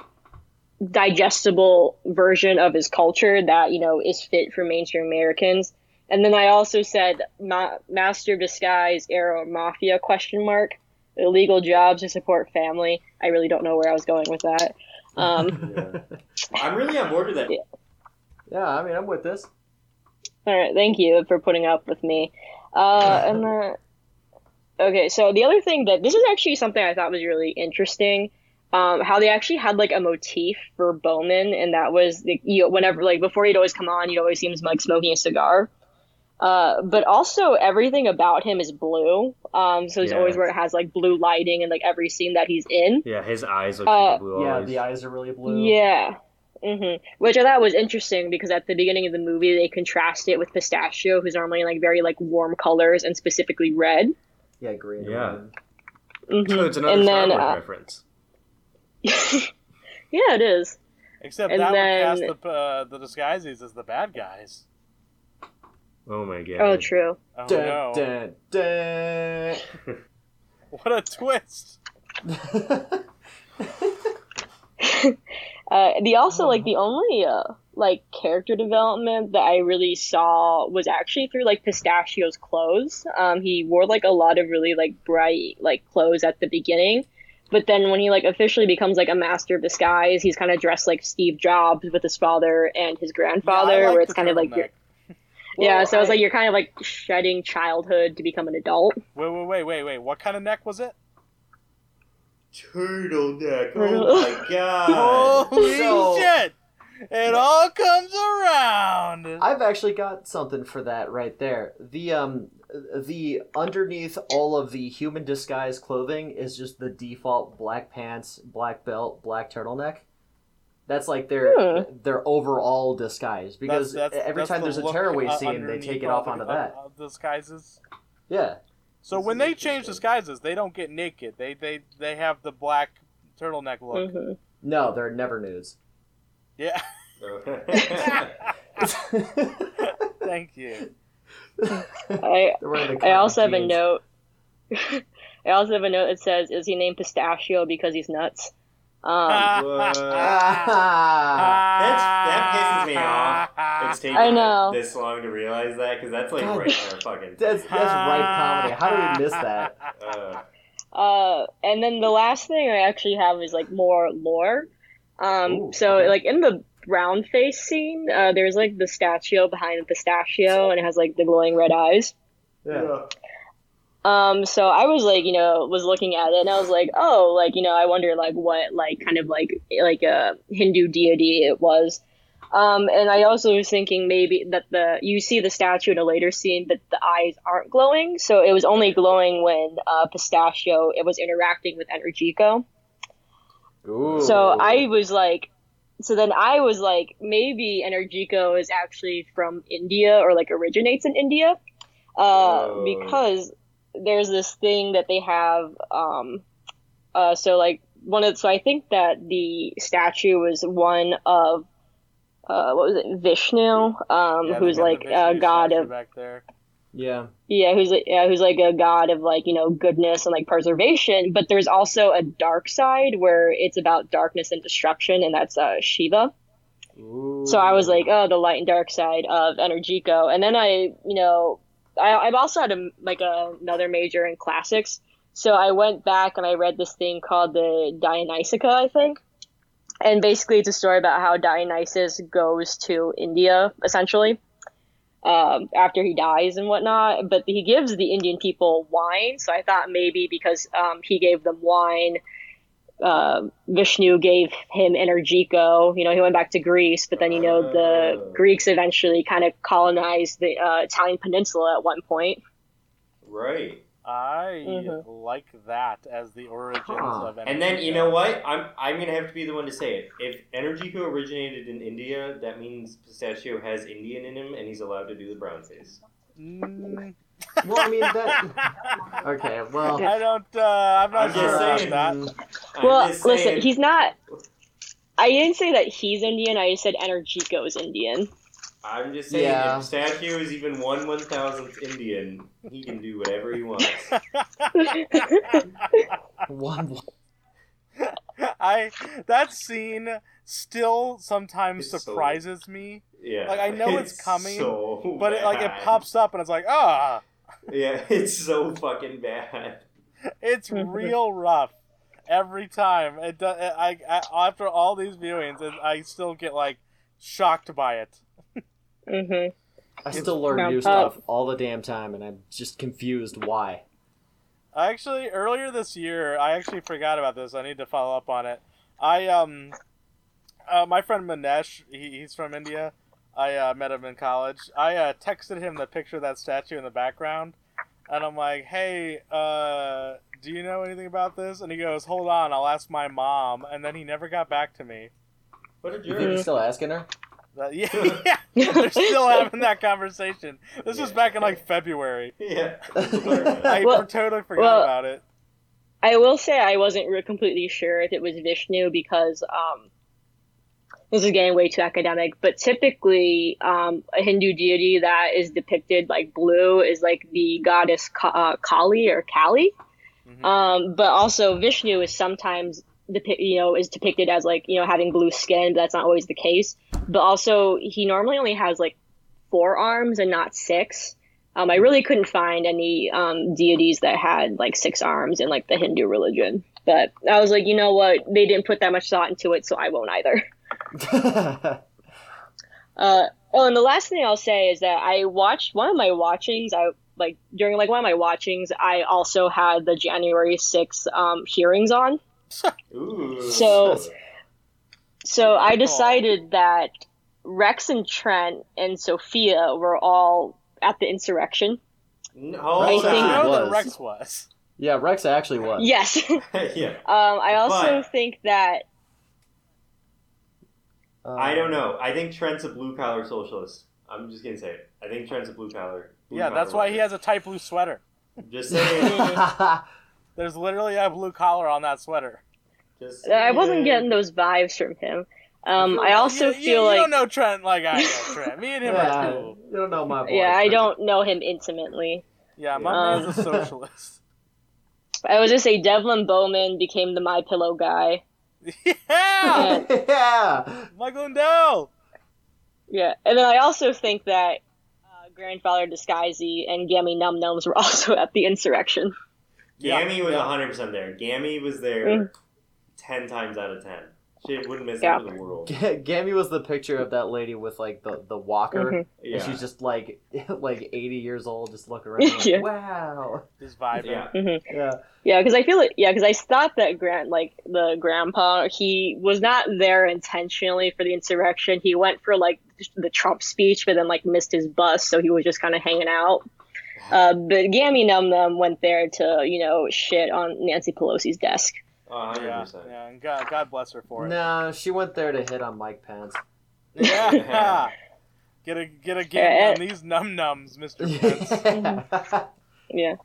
digestible version of his culture that you know is fit for mainstream Americans. And then I also said Ma- Master of Disguise, Arrow Mafia question mark illegal jobs to support family. I really don't know where I was going with that. Um, Yeah. I'm really on board with that. Yeah, I mean, I'm with this. all right, thank you for putting up with me. Uh, and then, okay, so the other thing that this is actually something I thought was really interesting. Um, how they actually had like a motif for Bowman, and that was the, you know, whenever like before he'd always come on, he'd always seems like smoking a cigar. Uh, but also everything about him is blue. Um, so he's Yeah. always where it has like blue lighting and like every scene that he's in. Yeah, his eyes look Uh, super blue. Yeah, always. the eyes are really blue. Yeah. hmm Which I thought was interesting because at the beginning of the movie they contrast it with Pistachio, who's normally in like very like warm colors and specifically red. Yeah, green. Yeah. red. hmm So it's another And Star then, Wars uh, reference. yeah, it is. Except And that then- would cast the uh, the disguises as the bad guys. Oh my god. Oh, true. Oh Dun, no! dun, dun. What a twist! Uh, the also like the only uh, like character development that I really saw was actually through like Pistachio's clothes. Um, he wore like a lot of really like bright like clothes at the beginning, but then when he like officially becomes like a master of disguise, he's kind of dressed like Steve Jobs with his father and his grandfather, Yeah, like where it's kind of like you're, turtleneck. yeah. So it's I- like you're kind of like shedding childhood to become an adult. Wait, wait, wait, wait, wait. What kind of neck was it? Turtleneck. Turtle- Oh my god. Holy So- shit! It all comes around. I've actually got something for that right there. The um the underneath all of the human disguise clothing is just the default black pants, black belt, black turtleneck. That's like their Hmm. their overall disguise because That's- that's- every that's time the there's a look, tearaway scene, they take it off onto uh, that. uh, disguises. Yeah. So This when is they change disguises, they don't get naked. They they they have the black turtleneck look. hmm No, they're never nudes. Yeah. Thank you. I They're wearing the I also have a note. I also have a note that says, "Is he named Pistachio because he's nuts?" Um, What? That pisses me off. It's taken I know. this long to realize that because that's like God. right in our fucking. that's that's ripe comedy. How do we miss that? Uh, uh, and then the last thing I actually have is like more lore. Um, Ooh, so okay. like in the brown face scene, uh, there's like the statue behind the pistachio, and it has like the glowing red eyes. Yeah. Um, so I was like, you know, was looking at it and I was like, oh, like, you know, I wonder like what like kind of like like a Hindu deity it was. Um, and I also was thinking maybe that the you see the statue in a later scene, but the eyes aren't glowing, so it was only glowing when uh, Pistachio it was interacting with Energico. Ooh. So I was like, so then I was like, maybe Energico is actually from India or like originates in India, uh, Oh. because there's this thing that they have. Um, uh, so like one of, so I think that the statue was one of, uh, what was it, Vishnu, um, Yeah, they who's got the like a god of back there. Yeah. yeah, who's like, yeah, who's like a god of like you know goodness and like preservation. But there's also a dark side where it's about darkness and destruction, and that's uh, Shiva. Ooh. So I was like, oh, the light and dark side of Energico. And then I, you know, I, I've also had a, like a, another major in classics. So I went back and I read this thing called the Dionysiaca, I think. And basically, it's a story about how Dionysus goes to India, essentially, um, after he dies and whatnot. But he gives the Indian people wine. So I thought maybe because um, he gave them wine, uh, Vishnu gave him Energico. You know, he went back to Greece, but then you know the Oh. Greeks eventually kind of colonized the uh, Italian peninsula at one point. right. I Mhm. like that as the origins Huh. of And then you know what? I'm I'm gonna have to be the one to say it. If Energico originated in India, that means Pistachio has Indian in him, and he's allowed to do the brown face. Mm, Well, I mean that. Okay. Well. I don't. Uh, I'm not I'm sure just saying. that. I'm well, just listen, saying. he's not. I didn't say that he's Indian. I just said Energico is Indian. I'm just saying, Yeah. if Statue is even one one thousandth Indian, he can do whatever he wants. One. I that scene still sometimes It's so- surprises me, Yeah, Like, I know it's coming, so but it, like it pops up and it's like, ah, Yeah, it's so fucking bad. it's real rough every time. It does. I, I after all these viewings, it, I still get like shocked by it. hmm I still learn Now, new uh, stuff all the damn time, and I'm just confused why. I actually earlier this year, I actually forgot about this. I need to follow up on it. I um, uh, my friend Manesh, he, he's from India. I uh, met him in college. I uh, texted him the picture of that statue in the background, and I'm like, "Hey, uh, do you know anything about this?" And he goes, "Hold on, I'll ask my mom." And then he never got back to me. What a You think jerk. he's still asking her? That- yeah, yeah, they're still having that conversation. This was back in like February. Yeah. I Well- totally forgot well- about it. I will say I wasn't re- completely sure if it was Vishnu because um, this is getting way too academic. But typically, um, a Hindu deity that is depicted like blue is like the goddess Ka- uh, Kali or Kali. Mhm. Um, but also Vishnu is sometimes depict, you know, is depicted as like you know having blue skin, but that's not always the case. But also, he normally only has like four arms and not six. Um, I really couldn't find any um, deities that had like six arms in like the Hindu religion. But I was like, you know what? They didn't put that much thought into it, so I won't either. Uh, oh, and the last thing I'll say is that I watched one of my watchings. I like during like one of my watchings, I also had the January 6th um, hearings on. Ooh. So- So I decided that Rex and Trent and Sophia were all at the insurrection. No, I I think know that was. Rex was. yeah, Rex actually was. Yes. um, yeah. I also But- think that Um, I don't know. I think Trent's a blue collar socialist. I'm just gonna say it. I think Trent's a blue collar. Yeah, that's why he has a tight blue sweater. Just saying. There's literally a blue collar on that sweater. Just I wasn't getting those vibes from him. Um, I also you, feel you like you don't know Trent like I know Trent. Me and him yeah, are cool. you don't know my boy. yeah, I Trent. don't know him intimately. Yeah, my Um, man's a socialist. I was just say Devlin Bowman became the My Pillow guy. yeah, yeah. Mike Lindell. Yeah, and then I also think that uh, Grandfather Disguisey and Gammy Num Nums were also at the insurrection. Yeah, Gammy was yeah. 100% there. Gammy was there Mm. 10 times out of 10. She wouldn't miss Yeah. it for the world. G- Gammy was the picture of that lady with like the, the walker, Mhm. Yeah. and she's just like like eighty years old, just looking around. Like, Yeah. Wow. Just vibing. yeah. Yeah. Yeah, because I feel it. Yeah, because I thought that Grant, like the grandpa, he was not there intentionally for the insurrection. He went for like the Trump speech, but then like missed his bus, so he was just kind of hanging out. Uh, but Gammy Num Num went there to you know shit on Nancy Pelosi's desk. Oh, 100%. Yeah, yeah, and God, God bless her for it. No, she went there to hit on Mike Pence. Yeah. Get a get a game Yeah, on these num nums, Mr. Pence. Yeah. Yeah.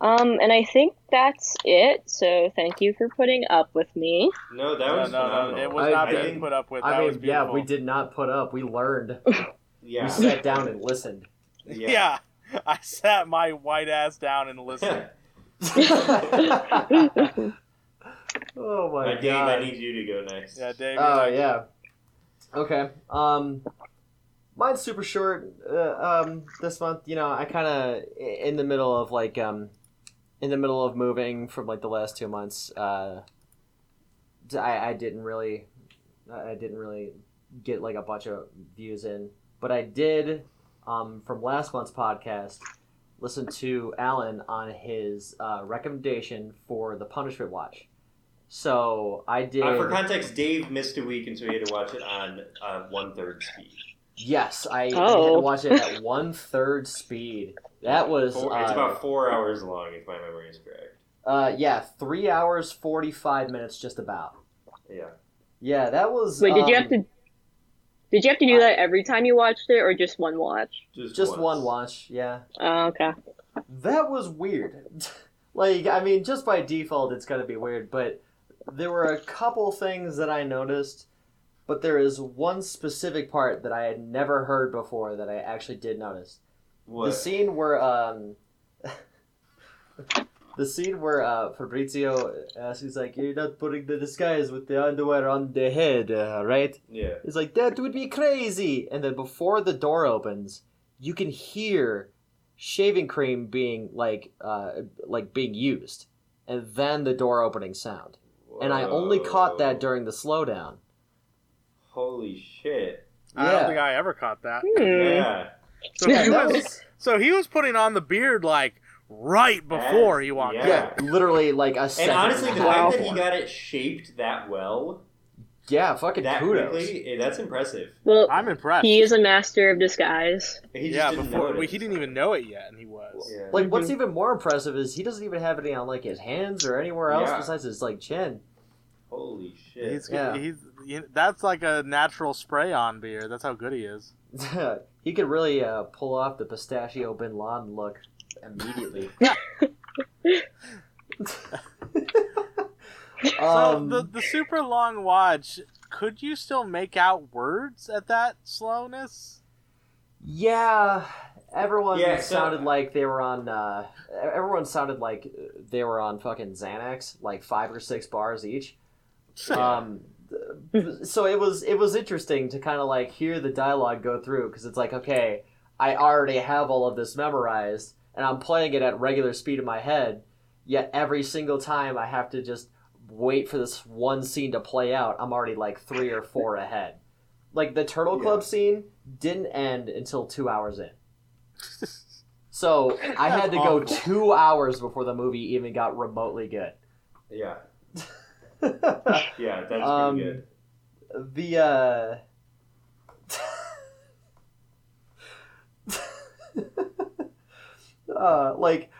Um, and I think that's it. So thank you for putting up with me. No, that No, was no, no, phenomenal. it was I- not I being put up with. I That was mean, yeah, we did not put up. We learned. Yeah. We sat down and listened. Yeah. Yeah, I sat my white ass down and listened. Oh my Uh, Dave, god. I need you to go next. Yeah, Dave. Oh you're yeah. Okay. Um, mine's super short. Uh, um, this month, you know, I kind of in the middle of like um, in the middle of moving from like the last two months. Uh, I I didn't really, I didn't really get like a bunch of views in, but I did. Um, from last month's podcast, listen to Alan on his uh, recommendation for the Punishment Watch. So I did. Uh, for context, Dave missed a week, and so he had to watch it on uh, one third speed. Yes, I, I had Oh. to watch it at one third speed. That was Four, it's uh, about four hours long, if my memory is correct. uh, yeah, three hours forty five minutes, just about. Yeah. Yeah, that was. Wait, did you um, have to? Did you have to do that every time you watched it, or just one watch? Just, Just one watch. Yeah, Oh, okay. that was weird. like, I mean, just by default, it's gonna be weird. But there were a couple things that I noticed. but there is one specific part that I had never heard before that I actually did notice. What? The scene where um the scene where uh Fabrizio asks he's like, You're not putting the disguise with the underwear on the head, uh, right? yeah. He's like, That would be crazy and then before the door opens, you can hear shaving cream being like uh like being used. And then the door opening sound. And I only caught that during the slowdown. Holy shit! I Yeah. don't think I ever caught that. Hmm. Yeah. So Yeah, he that was, was- so he was putting on the beard like right before he walked Yeah. in. Yeah, literally like a Second. And honestly, the Wow. fact that he got it shaped that well, yeah, fucking that kudos. quickly, eh, that's impressive. Well, I'm impressed. he is a master of disguise. He just yeah, didn't before notice. well, he didn't even know it yet, and he was. Yeah. Like, what's Mhm. even more impressive is he doesn't even have any on like his hands or anywhere else Yeah. besides his like chin. Holy shit! He's, Yeah. he's he- that's like a natural spray on beard. That's how good he is. he could really uh, pull off the pistachio Bin Laden look immediately. um, so the the super long watch. Could you still make out words at that slowness? yeah, everyone Yeah, so- sounded like they were on. Uh, everyone sounded like they were on fucking Xanax, like five or six bars each. Um, so it was it was interesting to kind of like hear the dialogue go through because it's like okay, I already have all of this memorized and I'm playing it at regular speed in my head. Yet every single time I have to just wait for this one scene to play out, I'm already like three or four ahead. Like the Turtle Club Yeah. scene didn't end until two hours in. So I had to go awful. two hours before the movie even got remotely good. Yeah, yeah, that's Um, pretty good. the uh uh like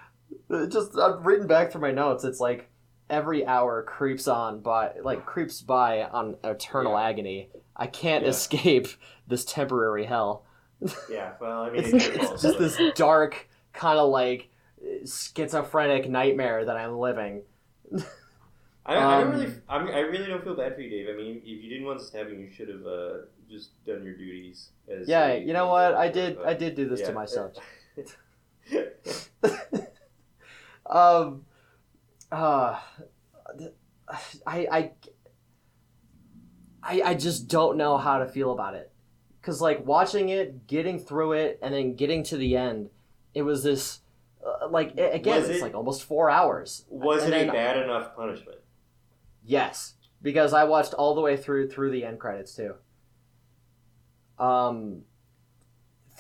uh, just I've written back through my notes it's like every hour creeps on by like creeps by on eternal Yeah. agony I can't Yeah. escape this temporary hell Yeah, well, I mean, it's, it's, just this dark kind of like schizophrenic nightmare that I'm living I, I don't um, really, I, mean, I really don't feel bad for you, Dave. I mean, if you didn't want the stabbing, you should have uh, just done your duties. As yeah a- you know what I did I did do this to Yeah. myself um uh I, I i i just don't know how to feel about it because like watching it getting through it and then getting to the end it was this uh, like again Was it's it- like almost four hours Was And it a bad enough punishment? Yes, because I watched all the way through through the end credits too. Um,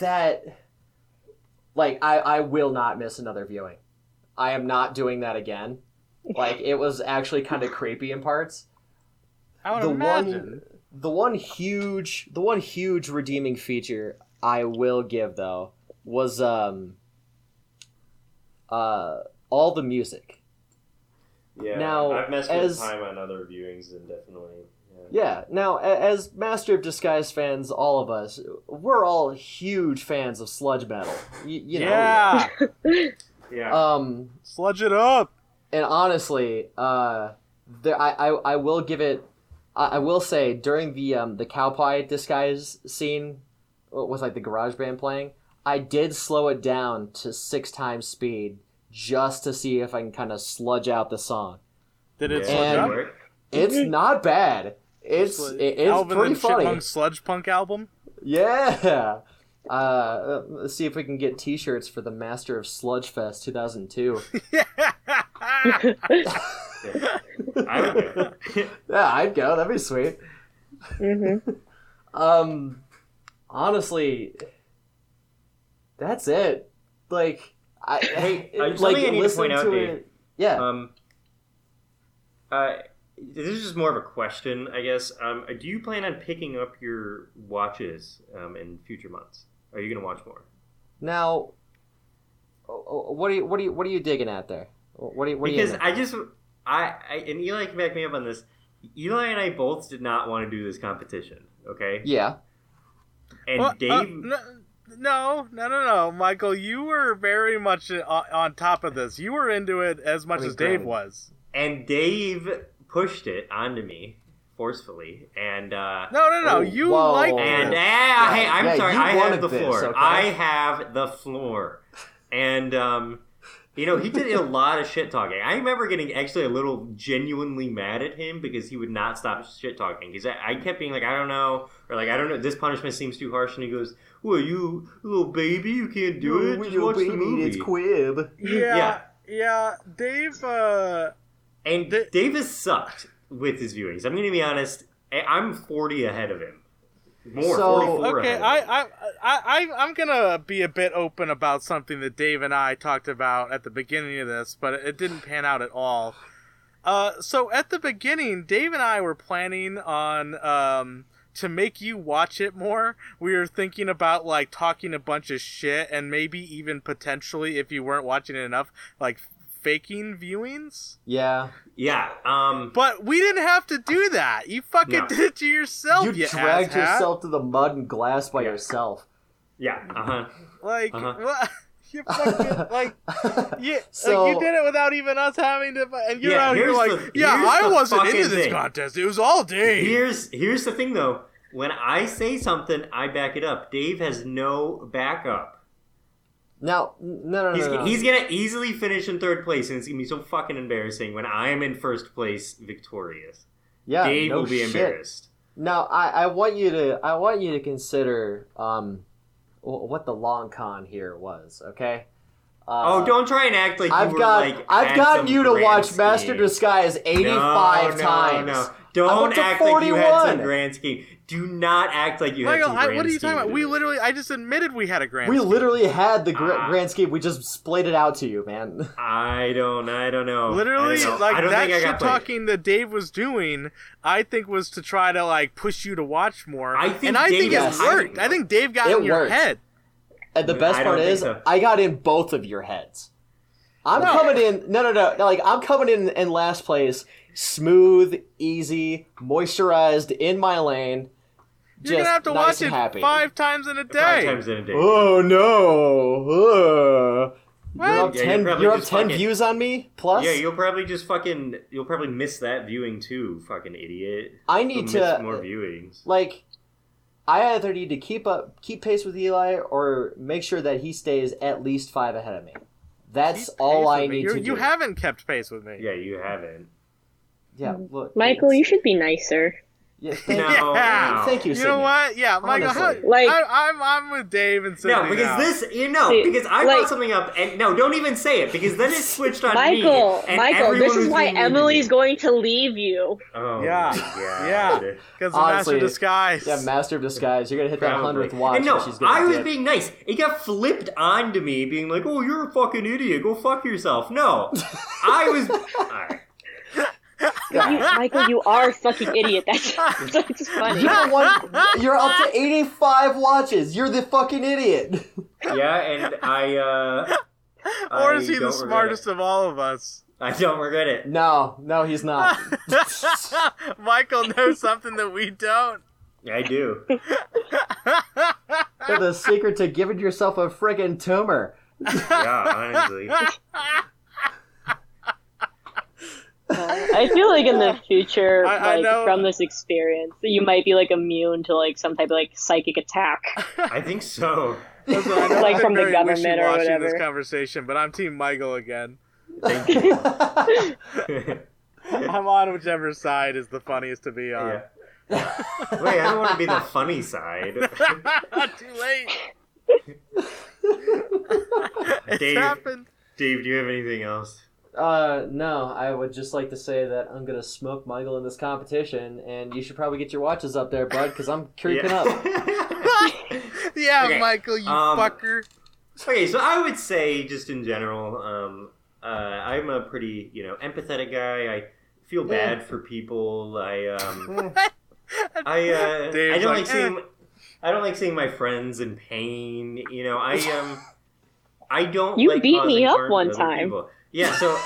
that like I I will not miss another viewing. I am not doing that again. Like it was actually kind of creepy in parts. I would the imagine. one the one huge the one huge redeeming feature I will give though was um uh all the music. Yeah. Now, I've messed as- with time on other viewings and definitely. Yeah. Yeah. Now, as Master of Disguise fans, all of us, we're all huge fans of sludge metal. Y- you know. yeah, Yeah. Um, sludge it up. and honestly, uh, there, I, I, I will give it. I, I will say during the um the cow pie disguise scene, with like the garage band playing, I did slow it down to six times speed just to see if I can kind of sludge out the song. Did it Yeah, sludge And- that up? worked. It's not bad. It's it's Alvin pretty and funny. Chipmunk's sludge punk album. Yeah. Uh, let's see if we can get T-shirts for the Master of Sludge Fest 2002. Yeah. I would go. yeah, I'd go. That'd be sweet. Mm-hmm. Um, honestly, that's it. Like, I Hey, uh, like something I need to listen point out, to Dave. it. Yeah. Um, uh, this is just more of a question, I guess. Um, do you plan on picking up your watches um, in future months? Are you going to watch more? now, oh, oh, what are you what are you what are you digging at there? What are you, what are you because into? I just, I, I, and Eli can back me up on this. Eli and I both did not want to do this competition. Okay, yeah. and Well, uh, Dave, no, no, no, no, no, Michael. You were very much on, on top of this. You were into it as much I mean, as Dave was. and Dave pushed it onto me forcefully, and uh, No, no, no. Oh, you whoa. like and this. ah, hey, I'm Yeah, sorry, I have the this, floor. okay? I have the floor, and um, you know, he did a lot of shit talking. I remember getting actually a little genuinely mad at him because he would not stop shit talking. Because I, I kept being like, I don't know, or like, I don't know, this punishment seems too harsh, and he goes, "Well, you little baby, you can't do it. Just watch the movie." It's Quib. Yeah, Yeah. yeah. Dave. Uh, And The- Davis sucked with his viewings. I'm going to be honest. I- I'm 40 ahead of him. More, So- 44 okay, ahead of I, him. I, I, I, I'm gonna be a bit open about something that Dave and I talked about at the beginning of this, but it didn't pan out at all. Uh, so at the beginning, Dave and I were planning on um to make you watch it more. We were thinking about like talking a bunch of shit and maybe even potentially, if you weren't watching it enough, like faking viewings. Yeah. Yeah. Um, But we didn't have to do that. You fucking No. did it to yourself. you You, dragged asshat. yourself to the mud and glass by Yeah. yourself. yeah. Uh huh. Like Uh-huh. what? You fucking like yeah. So- like you did it without even us having to. And you're Yeah, out here like, the- yeah, I wasn't into this thing. contest. It was all Dave. Here's here's the thing though. When I say something, I back it up. Dave has no backup. Now, no, no, no, He's, no. no. he's gonna easily finish in third place, and it's gonna be so fucking embarrassing when I am in first place, victorious. yeah, Dave no will be shit. embarrassed. Now, I, I want you to I want you to consider um wh- what the long con here was. Okay. Uh, oh, don't try and act like you I've were got like. I've had got some you to grand watch Master. Disguise eighty five no, times. No, no. Don't up to act like you had some 41. grand scheme. Do not act like you had Michael, some I, grand what are you talking about? We literally, I just admitted we had a grand. We scheme. literally had the gra- Ah. grand scheme. We just splayed it out to you, man. I don't. I don't know. Literally, don't know. like I that think I shit got talking that Dave was doing, I think was to try to like push you to watch more. I think and I think Dave it is worked. hiding, I think Dave got It in your worked. head. And the I best don't part is, so. I got in both of your heads. I'm No. coming in. No, no, no. no, Like I'm coming in in last place, smooth, easy, moisturized, in my lane. You're just gonna have to nice watch it happy. five times in a day. Five times in a day. Oh no! Uh. What? You're up Yeah, you're ten. You're up ten fucking- views on me. Plus, Yeah, you'll probably just fucking. You'll probably miss that viewing too, fucking idiot. I You'll need miss to more viewings. like. I either need to keep up, keep pace with Eli, or make sure that he stays at least five ahead of me. That's Keep all I need You- to You do. haven't kept pace with me. Yeah, you haven't. yeah, look, Michael, it's- you should be nicer. Yeah, thank, No, Yeah. no. thank you. You Sydney. know what? Yeah, Michael. How, Like- I, I'm I'm with Dave and Sydney No, because now. this, you know, See, because I like- brought something up, and no, don't even say it, because then it switched on Michael, me. and Michael, everyone this is why being mean to Emily's going to leave you. Oh, Yeah. my God. Yeah. because of Master Disguise. Yeah, Master of Disguise. You're gonna hit that Probably. hundredth watch. And no, and she's gonna I was dip. being nice. It got flipped onto me, being like, "Oh, you're a fucking idiot. Go fuck yourself." No, I was. Alright. You, Michael, you are a fucking idiot. That's, that's funny. You're one. You're up to eighty-five watches. You're the fucking idiot. Yeah, and I. uh or I is he the smartest it. of all of us? I don't regret it. No, no, he's not. Michael knows something that we don't. I do. the secret to giving yourself a friggin' tumor. Yeah, honestly. I feel like in the future, I- I like know- from this experience, you might be like immune to like some type of like psychic attack. I think so. Listen, I know Like I'm from the government or whatever. this conversation, but I'm Team Michael again. Thank you. I'm on whichever side is the funniest to be on. yeah. Wait, I don't want to be the funny side. Too late. it's Dave. happened. Dave, do you have anything else? Uh, no, I would just like to say that I'm gonna smoke Michael in this competition, and you should probably get your watches up there, bud, because I'm creeping up. yeah, Okay, Michael, you um, fucker. Okay, so I would say, just in general, um, uh, I'm a pretty, you know, empathetic guy. I feel Yeah. bad for people. I, um, I, uh, Dave's I don't like, like, seeing, I don't like seeing my friends in pain. You know, I, um, I don't. You like beat me up one time. people. Yeah, so uh,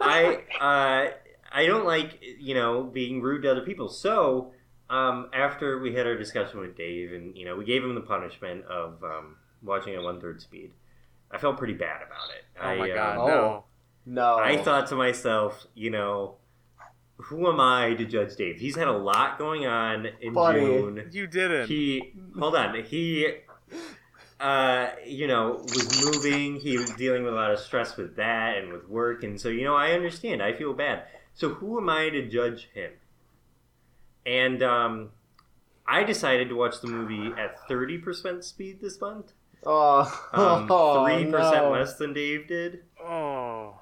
I, uh, I don't like, you know, being rude to other people. So. Um, after we had our discussion with Dave, and you know, we gave him the punishment of um, watching at one third speed. I felt pretty bad about it. Oh I, my uh, god, Oh. no. No, I thought to myself, you know, who am I to judge Dave? He's had a lot going on in Buddy. June. You didn't. He hold on. He uh you know was moving he was dealing with a lot of stress with that and with work and so you know i understand i feel bad so who am i to judge him and um i decided to watch the movie at 30% speed this month Oh, um, 3% no. less than dave did oh.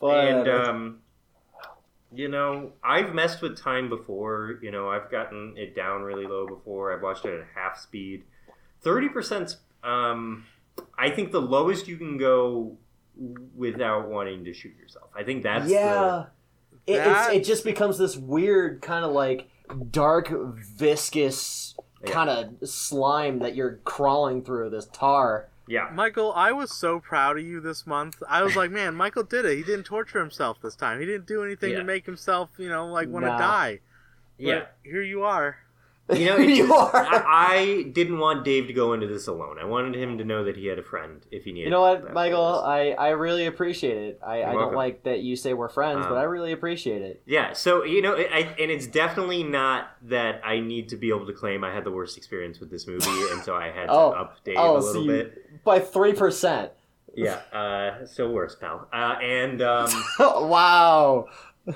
But, and um, you know, I've messed with time before. You know, I've gotten it down really low before. I've watched it at half speed. Thirty percent. Um, I think the lowest you can go without wanting to shoot yourself. I think that's yeah, it, That- it's, it just becomes this weird kind of like dark, viscous Yeah. kind of slime that you're crawling through this tar. Yeah. Michael, I was so proud of you this month. I was like, man, Michael did it. He didn't torture himself this time. He didn't do anything Yeah. to make himself, you know, like want to Nah. die. But Yeah. here you are. You know, You just- are. I, I didn't want Dave to go into this alone. I wanted him to know that he had a friend if he needed. You know what, Michael? I, I really appreciate it. I, I don't like that you say we're friends, but Um, I really appreciate it. Yeah, so you know, I, and it's definitely not that I need to be able to claim I had the worst experience with this movie, and so I had to Oh. up Dave Oh, a so little you- bit. By 3%. Yeah, uh, still worse, pal. Uh, and um, wow.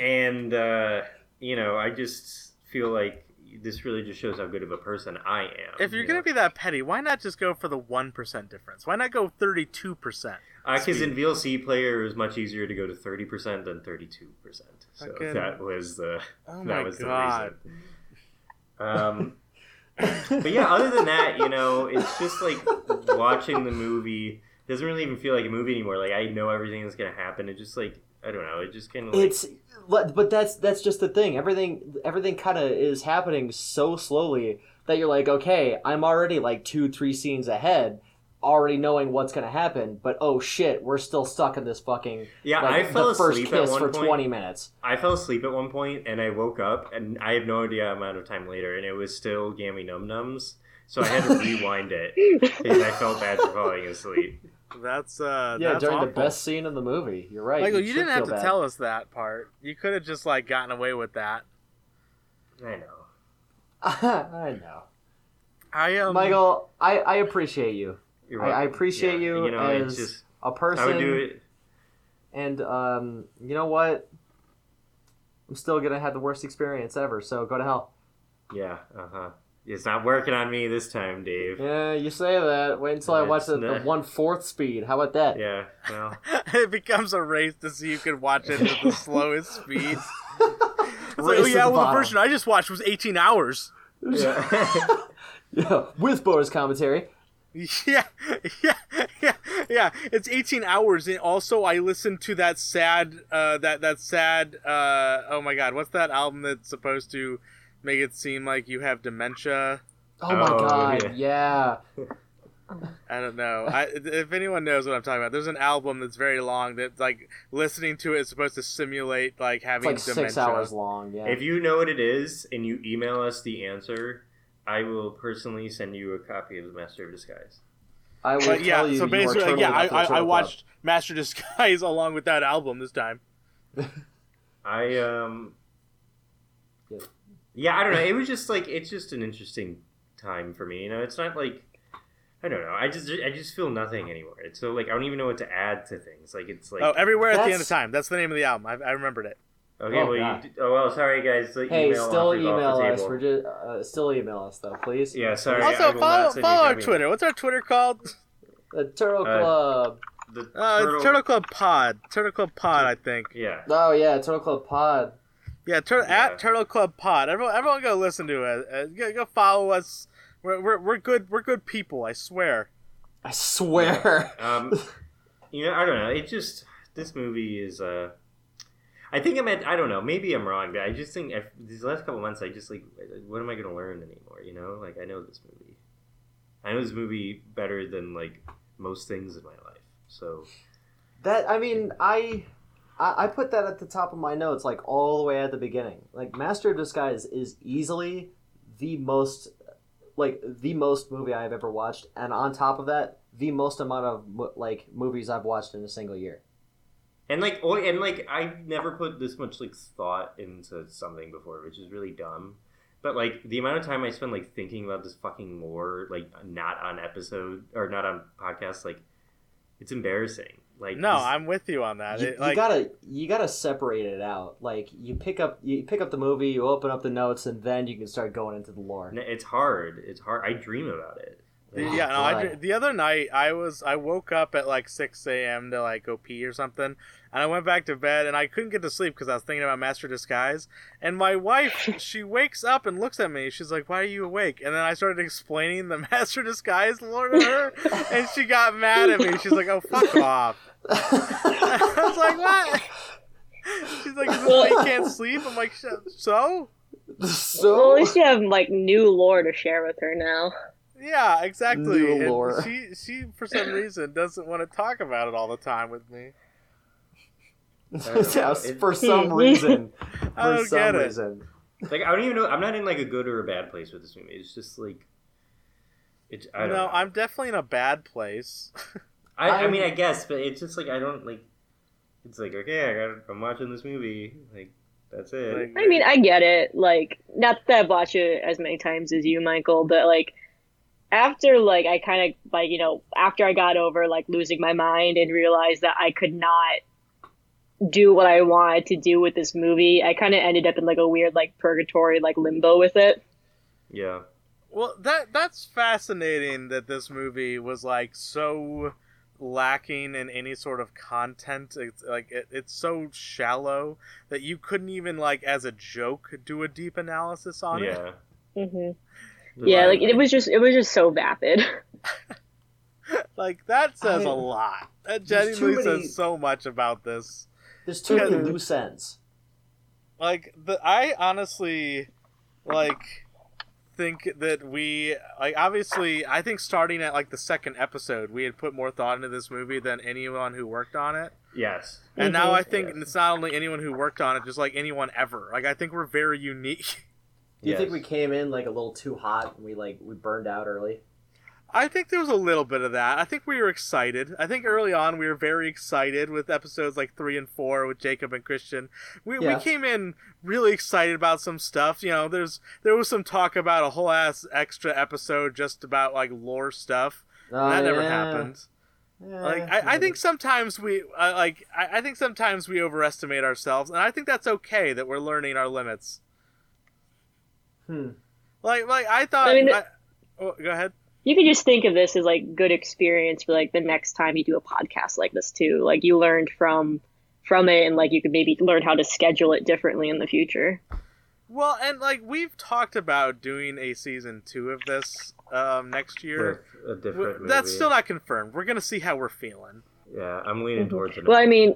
and uh, you know, I just feel like this really just shows how good of a person I am. If you're you gonna know? be that petty, why not just go for the one percent difference? Why not go thirty-two percent? because in VLC player, it was much easier to go to thirty percent than thirty-two percent. So Fucking- that was the Oh that my was god! the reason. Um, but yeah, other than that, you know, it's just like watching the movie doesn't really even feel like a movie anymore. Like I know everything that's gonna happen. It just like I don't know. It just kind of like, It's but but that's that's just the thing. Everything everything kind of is happening so slowly that you're like, okay, I'm already like two three scenes ahead, already knowing what's gonna happen. But oh shit, we're still stuck in this fucking yeah. like I fell asleep at one for point. twenty minutes. I fell asleep at one point and I woke up and I have no idea amount of time later and it was still Gammy Num Nums. So I had to rewind it because I felt bad for falling asleep. That's uh, yeah, that's during the best scene in the movie. You're right. Michael, you, should didn't have to bad. tell us that part. You could have just like gotten away with that. I know. I know, I um, Michael. I I appreciate you. You're I, I appreciate Yeah, you, You know, it's as just a person. I would do it. And um, you know what? I'm still gonna have the worst experience ever. So go to hell. Yeah. Uh huh. It's not working on me this time, Dave. Yeah, you say that. Wait until I watch It's the, the not- one fourth speed. How about that? Yeah. Well. it becomes a race to see who can watch it at the slowest speed. It's like, Race oh yeah, the well the bottom. version I just watched was 18 hours. Yeah. Yeah, with Boris commentary. Yeah, yeah, yeah, yeah. It's 18 hours, and also I listened to that sad, uh, that that sad. Uh, oh my God, what's that album that's supposed to make it seem like you have dementia? Oh my Oh, god, yeah. I don't know. I, if anyone knows what I'm talking about, there's an album that's very long that like listening to it is supposed to simulate like It's having like dementia. six hours long. Yeah. if you know what it is and you email us the answer, I will personally send you a copy of the Master of Disguise. I will But yeah, you. so you are basically, totally yeah, I, I, I watched Master Disguise along with that album this time. I um. Yeah. Yeah, I don't know. It was just like it's just an interesting time for me. You know, it's not like I don't know. I just I just feel nothing anymore. It's so like I don't even know what to add to things. Like it's like oh, everywhere at the end of time. That's the name of the album. I, I remembered it. okay, Oh, well, God. you, oh well, sorry guys. The Hey, email still offer's off email us. We're just uh, still email us though, please. Yeah, sorry. Also, will follow not send you follow our copy. Twitter. What's our Twitter called? The Turtle Uh, Club. The Uh, turtle, it's Turtle Club Pod. Turtle Club Pod, I think. Yeah. Oh yeah, Turtle Club Pod. Yeah, tur- Yeah. at Turtle Club Pod. Everyone, everyone, go listen to it. Uh, go, go follow us. We're, we're, we're good. We're good people. I swear. I swear. Um, you know, I don't know. It just this movie is. Uh, I think I'm at. I don't know. Maybe I'm wrong, but I just think if, these last couple months, I just like, what am I going to learn anymore? You know, like I know this movie. I know this movie better than like most things in my life. So That I mean, I, I I put that at the top of my notes, like all the way at the beginning. Like Master of Disguise is easily the most, like the most movie I've ever watched, and on top of that, the most amount of like movies I've watched in a single year. And like, oh, and like, I never put this much like thought into something before, which is really dumb. But like, the amount of time I spend like thinking about this fucking lore, like not on episode or not on podcast, like it's embarrassing. Like, No, I'm with you on that. You, It, you gotta you gotta separate it out. Like you pick up you pick up the movie, you open up the notes, and then you can start going into the lore. it's hard. It's hard. I dream about it. Like, yeah, no, I, the other night I was I woke up at like 6 a.m. to like go pee or something, and I went back to bed and I couldn't get to sleep because I was thinking about Master Disguise. And my wife, she wakes up and looks at me. She's like, "Why are you awake?" And then I started explaining the Master Disguise lore to her, and she got mad at me. She's like, "Oh, fuck off!" I was like, "What?" She's like, "Is this why you can't sleep?" I'm like, "So." so Well, at least you have like new lore to share with her now. Yeah, exactly. New And lore. She she for some reason doesn't want to talk about it all the time with me. Yeah, for some reason. For I don't some get it. reason. like I don't even know. I'm not in like a good or a bad place with this movie. It's just like, it's. I don't no, know. I'm definitely in a bad place. I, I I'm- mean, um, I guess, but it's just like I don't like. It's like okay, I got. I'm watching this movie. Like that's it. Like, I mean, I get it. Like, not that I've watched it as many times as you, Michael, but like, after like I kind of like you know after I got over like losing my mind and realized that I could not do what I wanted to do with this movie, I kind of ended up in like a weird like purgatory like limbo with it. yeah. well, that that's fascinating that this movie was like so lacking in any sort of content. It's like it, it's so shallow that you couldn't even like as a joke do a deep analysis on it. Yeah. hmm Yeah, like it was just it was just so vapid. Like that says I- a lot. That There's genuinely many- says so much about this. There's too many loose ends. like the I honestly like think that we like obviously I think starting at like the second episode we had put more thought into this movie than anyone who worked on it. Yes. And now Mhm. I think Yes. it's not only anyone who worked on it, just like anyone ever. Like I think we're very unique. Do you think we came in like a little too hot and we like we burned out early? I think there was a little bit of that. I think we were excited. I think early on we were very excited with episodes like three and four with Jacob and Christian. We, Yeah. we came in really excited about some stuff. You know, there's there was some talk about a whole ass extra episode just about like lore stuff. Oh, that never yeah. happened. Yeah, Like I, I think sometimes we uh, like I, I think sometimes we overestimate ourselves, and I think that's okay that we're learning our limits. Hmm. Like like I thought. I mean, I- oh, go ahead. You could just think of this as like good experience for like the next time you do a podcast like this too. Like you learned from from it and like you could maybe learn how to schedule it differently in the future. Well, and like we've talked about doing a season two of this um, next year. With a different W- movie. That's still not confirmed. We're gonna see how we're feeling. Yeah, I'm leaning Mhm. towards it. Well, I mean,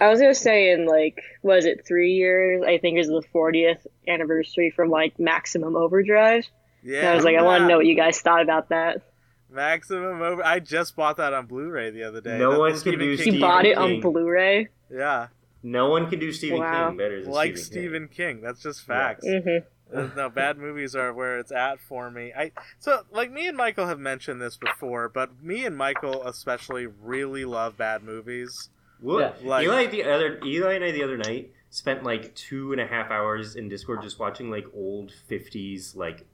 I was gonna say in like was it three years? I think is the 40th anniversary from like Maximum Overdrive. Yeah, And I was like, I want to know what you guys thought about that. Maximum over. I just bought that on Blu-ray the other day. No That- one can do King- You bought it King. on Blu-ray. Yeah, no one can do Stephen Wow. King better than like Stephen Stephen King. That's just facts. hmm Uh, no, bad movies are where it's at for me. I so like me and Michael have mentioned this before, but me and Michael especially really love bad movies. What? Yeah. Like- Eli the other Eli and I the other night spent like two and a half hours in Discord just watching like old fifties like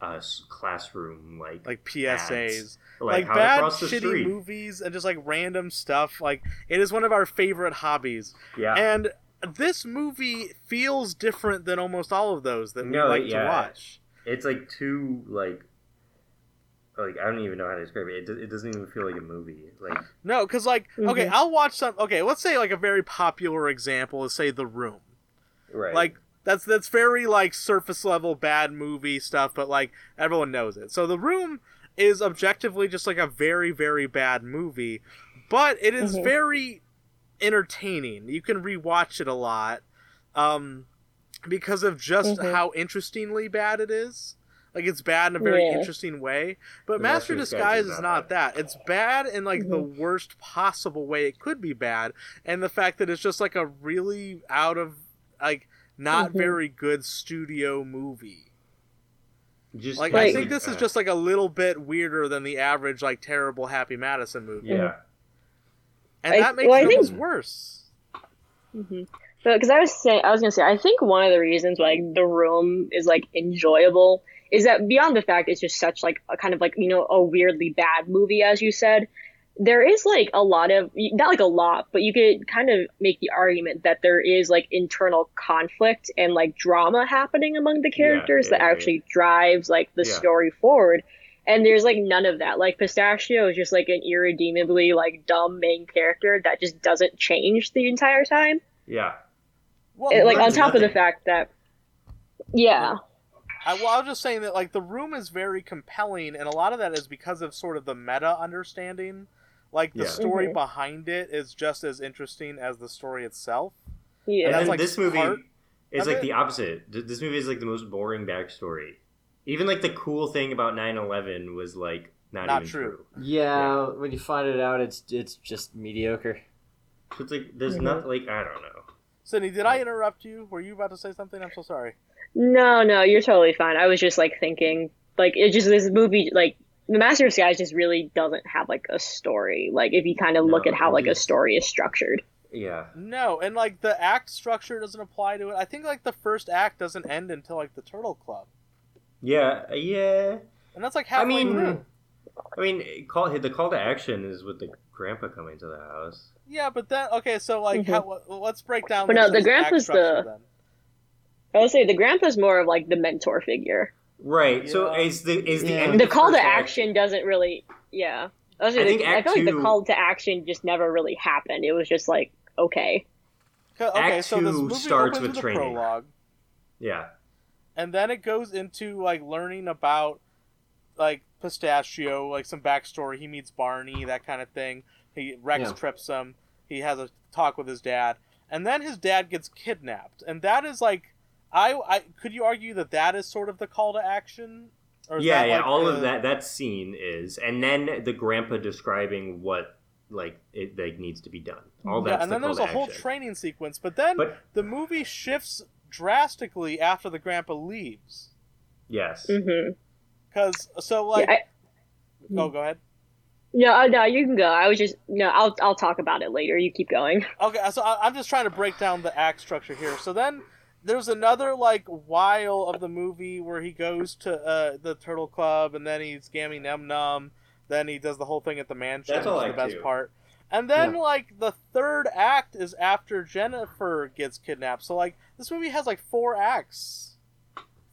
uh classroom like Like PSAs, like, how bad shitty street. movies and just like random stuff. Like it is one of our favorite hobbies. Yeah. And this movie feels different than almost all of those that we No, like to watch. it's like too like like I don't even know how to describe it. It, do- it doesn't even feel like a movie. Like No, because like okay, Mhm. I'll watch some. Okay, let's say like a very popular example is say The Room. right. Like that's that's very like surface level bad movie stuff, but like everyone knows it. So The Room is objectively just like a very very bad movie, but it is Mhm. very entertaining. You can rewatch it a lot, um, because of just Mhm. how interestingly bad it is. Like it's bad in a very Yeah. interesting way, but The Master Master Disguise Disguise is is not not that. It's bad in like the worst possible way it could be bad, and the fact that it's just like a really out of like not Mhm. very good studio movie. just Like Like- I think this is just like a little bit weirder than the average like terrible Happy Madison movie, yeah. and I- that makes well, I it think- almost worse. hmm Because I was saying, I was gonna say, I think one of the reasons like the room is like enjoyable is that beyond the fact it's just such like a kind of like you know a weirdly bad movie as you said, there is like a lot of not like a lot, but you could kind of make the argument that there is like internal conflict and like drama happening among the characters yeah, that yeah. actually drives like the Yeah. story forward. And there's like none of that. Like Pistachio is just like an irredeemably like dumb main character that just doesn't change the entire time. Yeah. Well, It- like on top of the fact that yeah I, well, I was just saying that like the room is very compelling, and a lot of that is because of sort of the meta understanding. Like the Yeah. story Mhm. behind it is just as interesting as the story itself. yeah And that's then like this movie is like it. the opposite. This movie is like the most boring backstory. Even like the cool thing about 9/11 was like not, Not even true. true. Yeah, when you find it out, it's it's just mediocre. It's like there's Mhm. not like I don't know. Sydney, did I interrupt you? Were you about to say something? I'm so sorry. no no you're totally fine i was just like thinking like it just this movie like the master of skies just really doesn't have like a story like if you kind of look No, at how it like a story is structured Yeah. No, and like the act structure doesn't apply to it. I think like the first act doesn't end until like the Turtle Club, Yeah. Yeah. and that's like how I mean, through. I mean, call the call to action is with the grandpa coming to the house. Yeah, but then okay, so like Mhm. how, let's break down. But no, the grandpa's structure the- then. i would say the grandpa's more of like the mentor figure Right. So Yeah. is the is the Yeah. end the call to act- action doesn't really yeah I, was I gonna- think I Act feel like the call to action just never really happened it was just like okay 'Cause- Okay, Act so this two movie starts opens with a training. prologue, Yeah. and then it goes into like learning about like Pistachio, like some backstory. He meets Barney, that kind of thing. He Rex Yeah. trips him. He has a talk with his dad, and then his dad gets kidnapped, and that is like, I, I could you argue that that is sort of the call to action? Or is Yeah, that, yeah. like, all the- of that that scene is, and then the grandpa describing what like it like needs to be done. All Yeah, that's and then the there's a to whole training sequence, but then But the movie shifts drastically after the grandpa leaves. yes, hmm Cause so like, yeah, I, oh, go ahead. no uh, no you can go i was just no i'll i'll talk about it later you keep going Okay, so I- I'm just trying to break down the act structure here. So then there's another like while of the movie where he goes to uh, the Turtle Club and then he's Gammy Num Num. Then he does the whole thing at the mansion. That's all which is the best two. part. And then Yeah. like the third act is after Jennifer gets kidnapped. So like this movie has like four acts,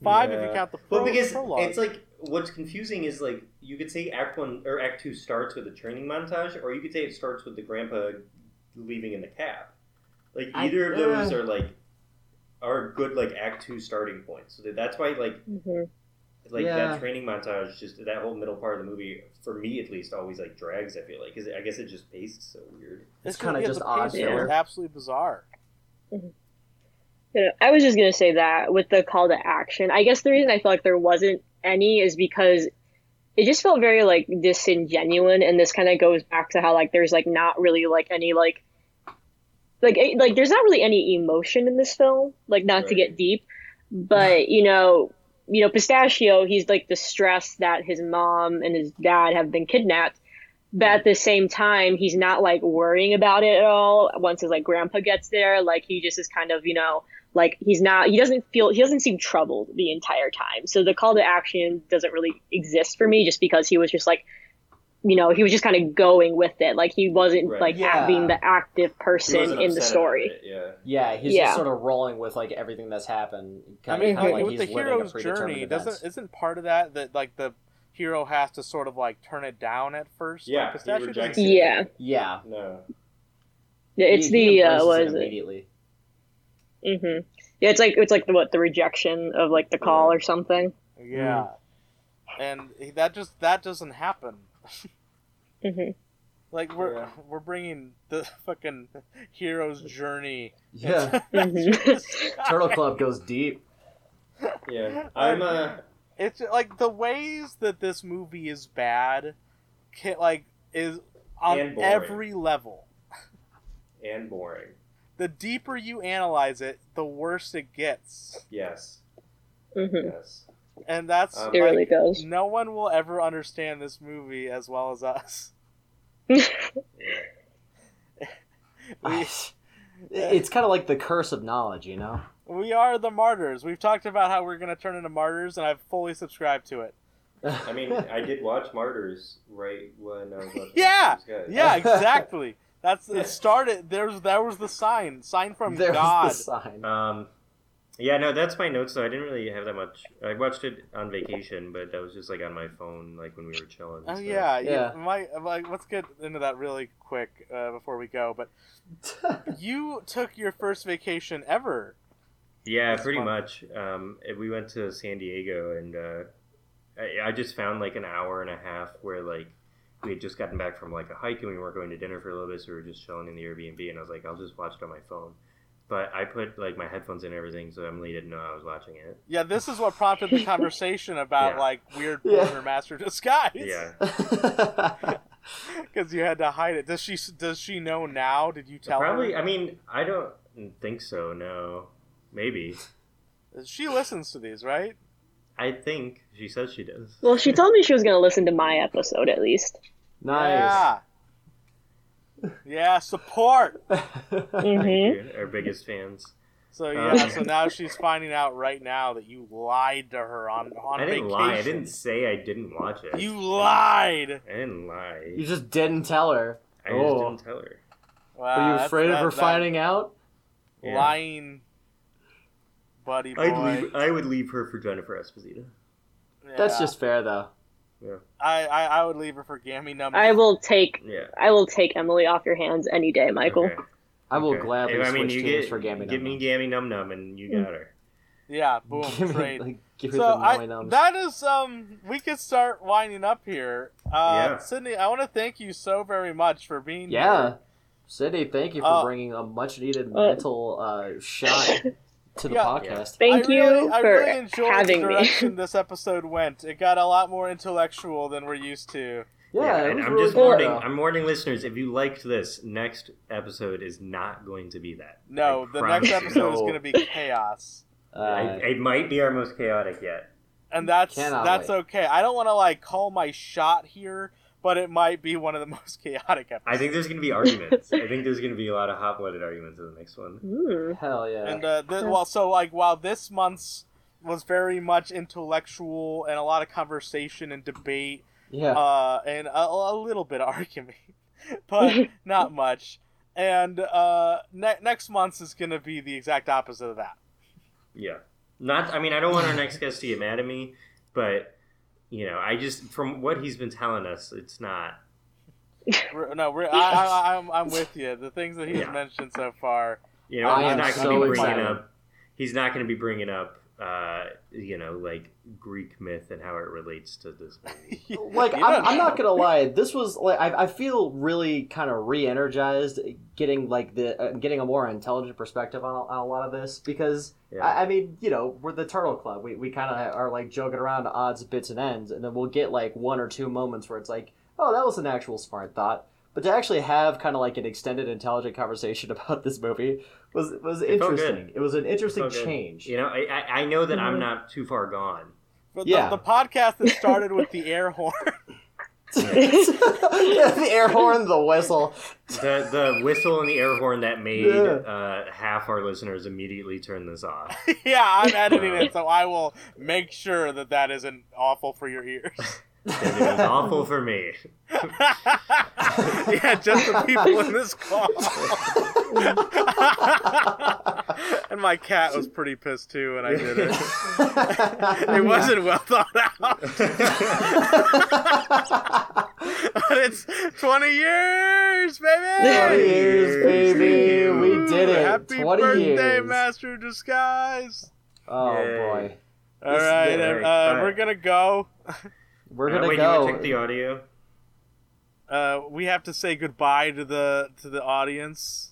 five if you count the pro- Well, because prologue. it's like what's confusing is like you could say Act One or Act Two starts with a training montage, or you could say it starts with the grandpa leaving in the cab. Like I- either of those uh. are like are good like Act Two starting points. So that's why like hmm like Yeah. that training montage, just that whole middle part of the movie, for me at least, always like drags. I feel like because I guess it just paced so weird. It's kinda just the odd pacing filler. absolutely bizarre. Yeah, I was just gonna say that with the call to action. I guess the reason I feel like there wasn't any is because it just felt very like disingenuine, and this kind of goes back to how like there's like not really like any like like like there's not really any emotion in this film. Like not to get deep, but you know, you know, Pistachio, he's like distressed that his mom and his dad have been kidnapped. But at the same time, he's not like worrying about it at all. Once his like grandpa gets there, like he just is kind of, you know, like he's not he doesn't feel he doesn't seem troubled the entire time so the call to action doesn't really exist for me just because he was just like you know he was just kind of going with it like he wasn't Right. like Yeah. being the active person in the story it, Yeah. Yeah, he's Yeah. just sort of rolling with like everything that's happened. I Kind mean, of with, like with he's the a hero's predetermined journey, doesn't isn't part of that that like the hero has to sort of like turn it down at first? Yeah, like, he Pistachio rejects it. yeah Yeah, No. Yeah, it's he, he the uh embraces what it is it immediately. Mm-hmm. yeah it's like it's like the what the rejection of like the call Yeah. or something Yeah, and that just that doesn't happen. hmm Like we're Yeah. we're bringing the fucking hero's journey. Yeah, Mhm. Turtle Club goes deep. Yeah. I'm uh It's like the ways that this movie is bad, can, like is on every level. and boring. The deeper you analyze it, the worse it gets, Yes. hmm Yes. And that's Um, it really like, does no one will ever understand this movie as well as us. Yeah. We, It's kind of like the curse of knowledge, you know. We are the martyrs. We've talked about how we're gonna turn into martyrs, and I've fully subscribed to it. I mean, I did watch Martyrs right when I was watching Yeah, guys. Yeah, exactly. That's it. Started there's that was the sign, sign from There's God. the sign. Um, yeah, no, that's my notes. though. I didn't really have that much. I watched it on vacation, but that was just like on my phone, like when we were chilling. Oh so- yeah, yeah. Yeah. My, my, let's get into that really quick uh, before we go. But you took your first vacation ever. Yeah, That's pretty fun. much. Um, and we went to San Diego, and uh, I, I just found like an hour and a half where like we had just gotten back from like a hike, and we weren't going to dinner for a little bit, so we were just chilling in the Airbnb. And I was like, I'll just watch it on my phone. But I put like my headphones in and everything, so Emily didn't know I was watching it. Yeah, this is what prompted the conversation about Yeah. like weird Yeah. porn or master disguise. Yeah, because you had to hide it. Does she? Does she know now? Did you tell probably. her? Probably. I mean, I don't think so. No, maybe. She listens to these, right? I think she says she does. Well, she told me she was going to listen to my episode at least. nice. Yeah. Yeah, support. hmm You're Our biggest fans. So yeah, Um, so now she's finding out right now that you lied to her on on I didn't vacation. lie. I didn't say I didn't watch it. You lied. I didn't lie. You just didn't tell her. I just Oh. didn't tell her. Wow, Are you that's- afraid of her that finding out? Yeah. Lying, buddy boy. I'd leave, I would leave her for Jennifer Esposito. That's just fair, though. I, I I would leave her for Gammy number. I will take Yeah. I will take Emily off your hands any day, Michael. Okay. I will Okay. gladly If- I switch mean, you teams get, for Gammy Give me Gammy Num Num, and you got her. Yeah, boom, give me, trade. like, give so I, that is um we could start winding up here. Uh, Yeah. Sydney, I want to thank you so very much for being Yeah. here. Yeah, Sydney, thank you for Uh, bringing a much needed uh, mental uh, shot to the Yeah. podcast. Thank I you really, I for really enjoyed having the me. this episode went. It got a lot more intellectual than we're used to. Yeah, it and I'm really just good, warning. I'm warning listeners. If you liked this, next episode is not going to be that. No, I the next you. episode is going to be chaos. Uh, I, it might be our most chaotic yet. And that's that's wait. okay. I don't want to like call my shot here, but it might be one of the most chaotic episodes. I think there's going to be arguments. I think there's going to be a lot of hot-blooded arguments in the next one. Hmm. hell yeah. And uh, th- well, so like while this month's was very much intellectual and a lot of conversation and debate, yeah. uh, and a, a little bit of argument, but not much. And uh, ne- next month's is going to be the exact opposite of that. Yeah. Not. I mean, I don't want our next guest to get mad at me, but you know, I just from what he's been telling us, it's not. We're, no, we're, I, I, I'm, I'm with you. The things that he's Yeah. mentioned so far. You know, I he's am not going so to be bringing excited. up. He's not going to be bringing up. Uh, you know, like Greek myth and how it relates to this movie. like You I'm, don't I'm not gonna lie this was like I, I feel really kind of re-energized getting like the uh, getting a more intelligent perspective on a, on a lot of this because Yeah. I, I mean you know we're the turtle club we, we kind of are like joking around to odds bits and ends and then we'll get like one or two moments where it's like oh that was an actual smart thought but to actually have kind of like an extended intelligent conversation about this movie was was It interesting good. it was an interesting change You know, I, I, I know that I'm Mhm. not too far gone. But Yeah. the, the podcast that started with the air horn. the air horn the whistle The the whistle and the air horn that made Yeah. uh, half our listeners immediately turn this off. yeah, I'm editing it, so I will make sure that that isn't awful for your ears. It was awful for me. yeah, just the people in this call. and my cat was pretty pissed too when I did it. It wasn't well thought out. but it's 20 years, baby! 20 years, baby. We did it. Happy 20 birthday, years. Master of Disguise! Oh Yay. boy. All This right, uh, we're gonna go. We're Uh, gonna wait, go. you wanna check the audio? Uh, we have to say goodbye to the to the audience.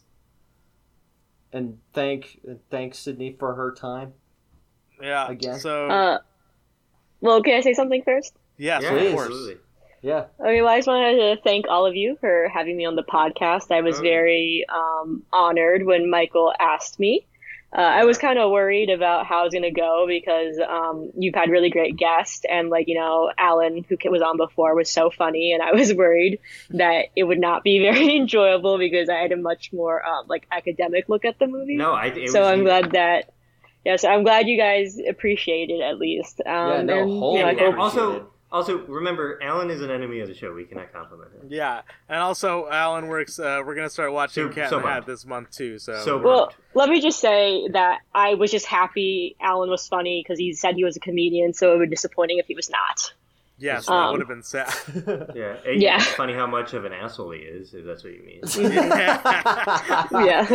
and thank thank Sydney for her time. Yeah. Again? So Uh, well, can I say something first? yes, yeah, of please. course. absolutely. Yeah. Okay, well, I just wanted to thank all of you for having me on the podcast. I was Oh. very um, honored when Michael asked me. Uh, I was kind of worried about how it's gonna go because um, you've had really great guests, and like you know, Alan, who was on before, was so funny, and I was worried that it would not be very enjoyable because I had a much more um, like academic look at the movie. No, I. It so was, I'm glad that. Yes, I'm glad you guys appreciate it at least. Um, Yeah, no, and, you know, I And hope- appreciate also, it. Also remember, Alan is an enemy of the show. We cannot compliment him. Yeah, and also Alan works. Uh, we're gonna start watching So- Cat so in the Hat this month too. So, So Well, bummed. let me just say that I was just happy Alan was funny because he said he was a comedian, so it would be disappointing if he was not. yes, that Um, would have been sad. Yeah, it- Yeah. It's funny how much of an asshole he is, if that's what you mean. Yeah.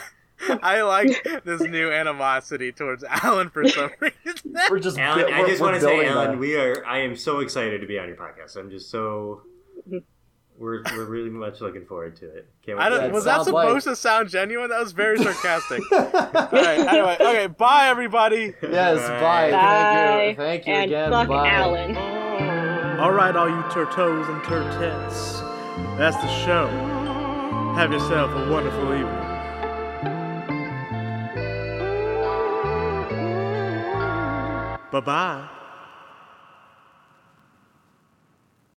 I like this new animosity towards Alan for some reason. We're just. Alan, I we're- just want to say, Alan, that. we are. I am so excited to be on your podcast. I'm just so. We're we're really much looking forward to it. Can't wait I don't, was that supposed like- to sound genuine? That was very sarcastic. All right, anyway, okay, bye everybody. Yes, bye. Bye. Thank you. Thank you and again. fuck bye. Alan. All right, all you turtos and turtettes, that's the show. Have yourself a wonderful evening. Bye bye.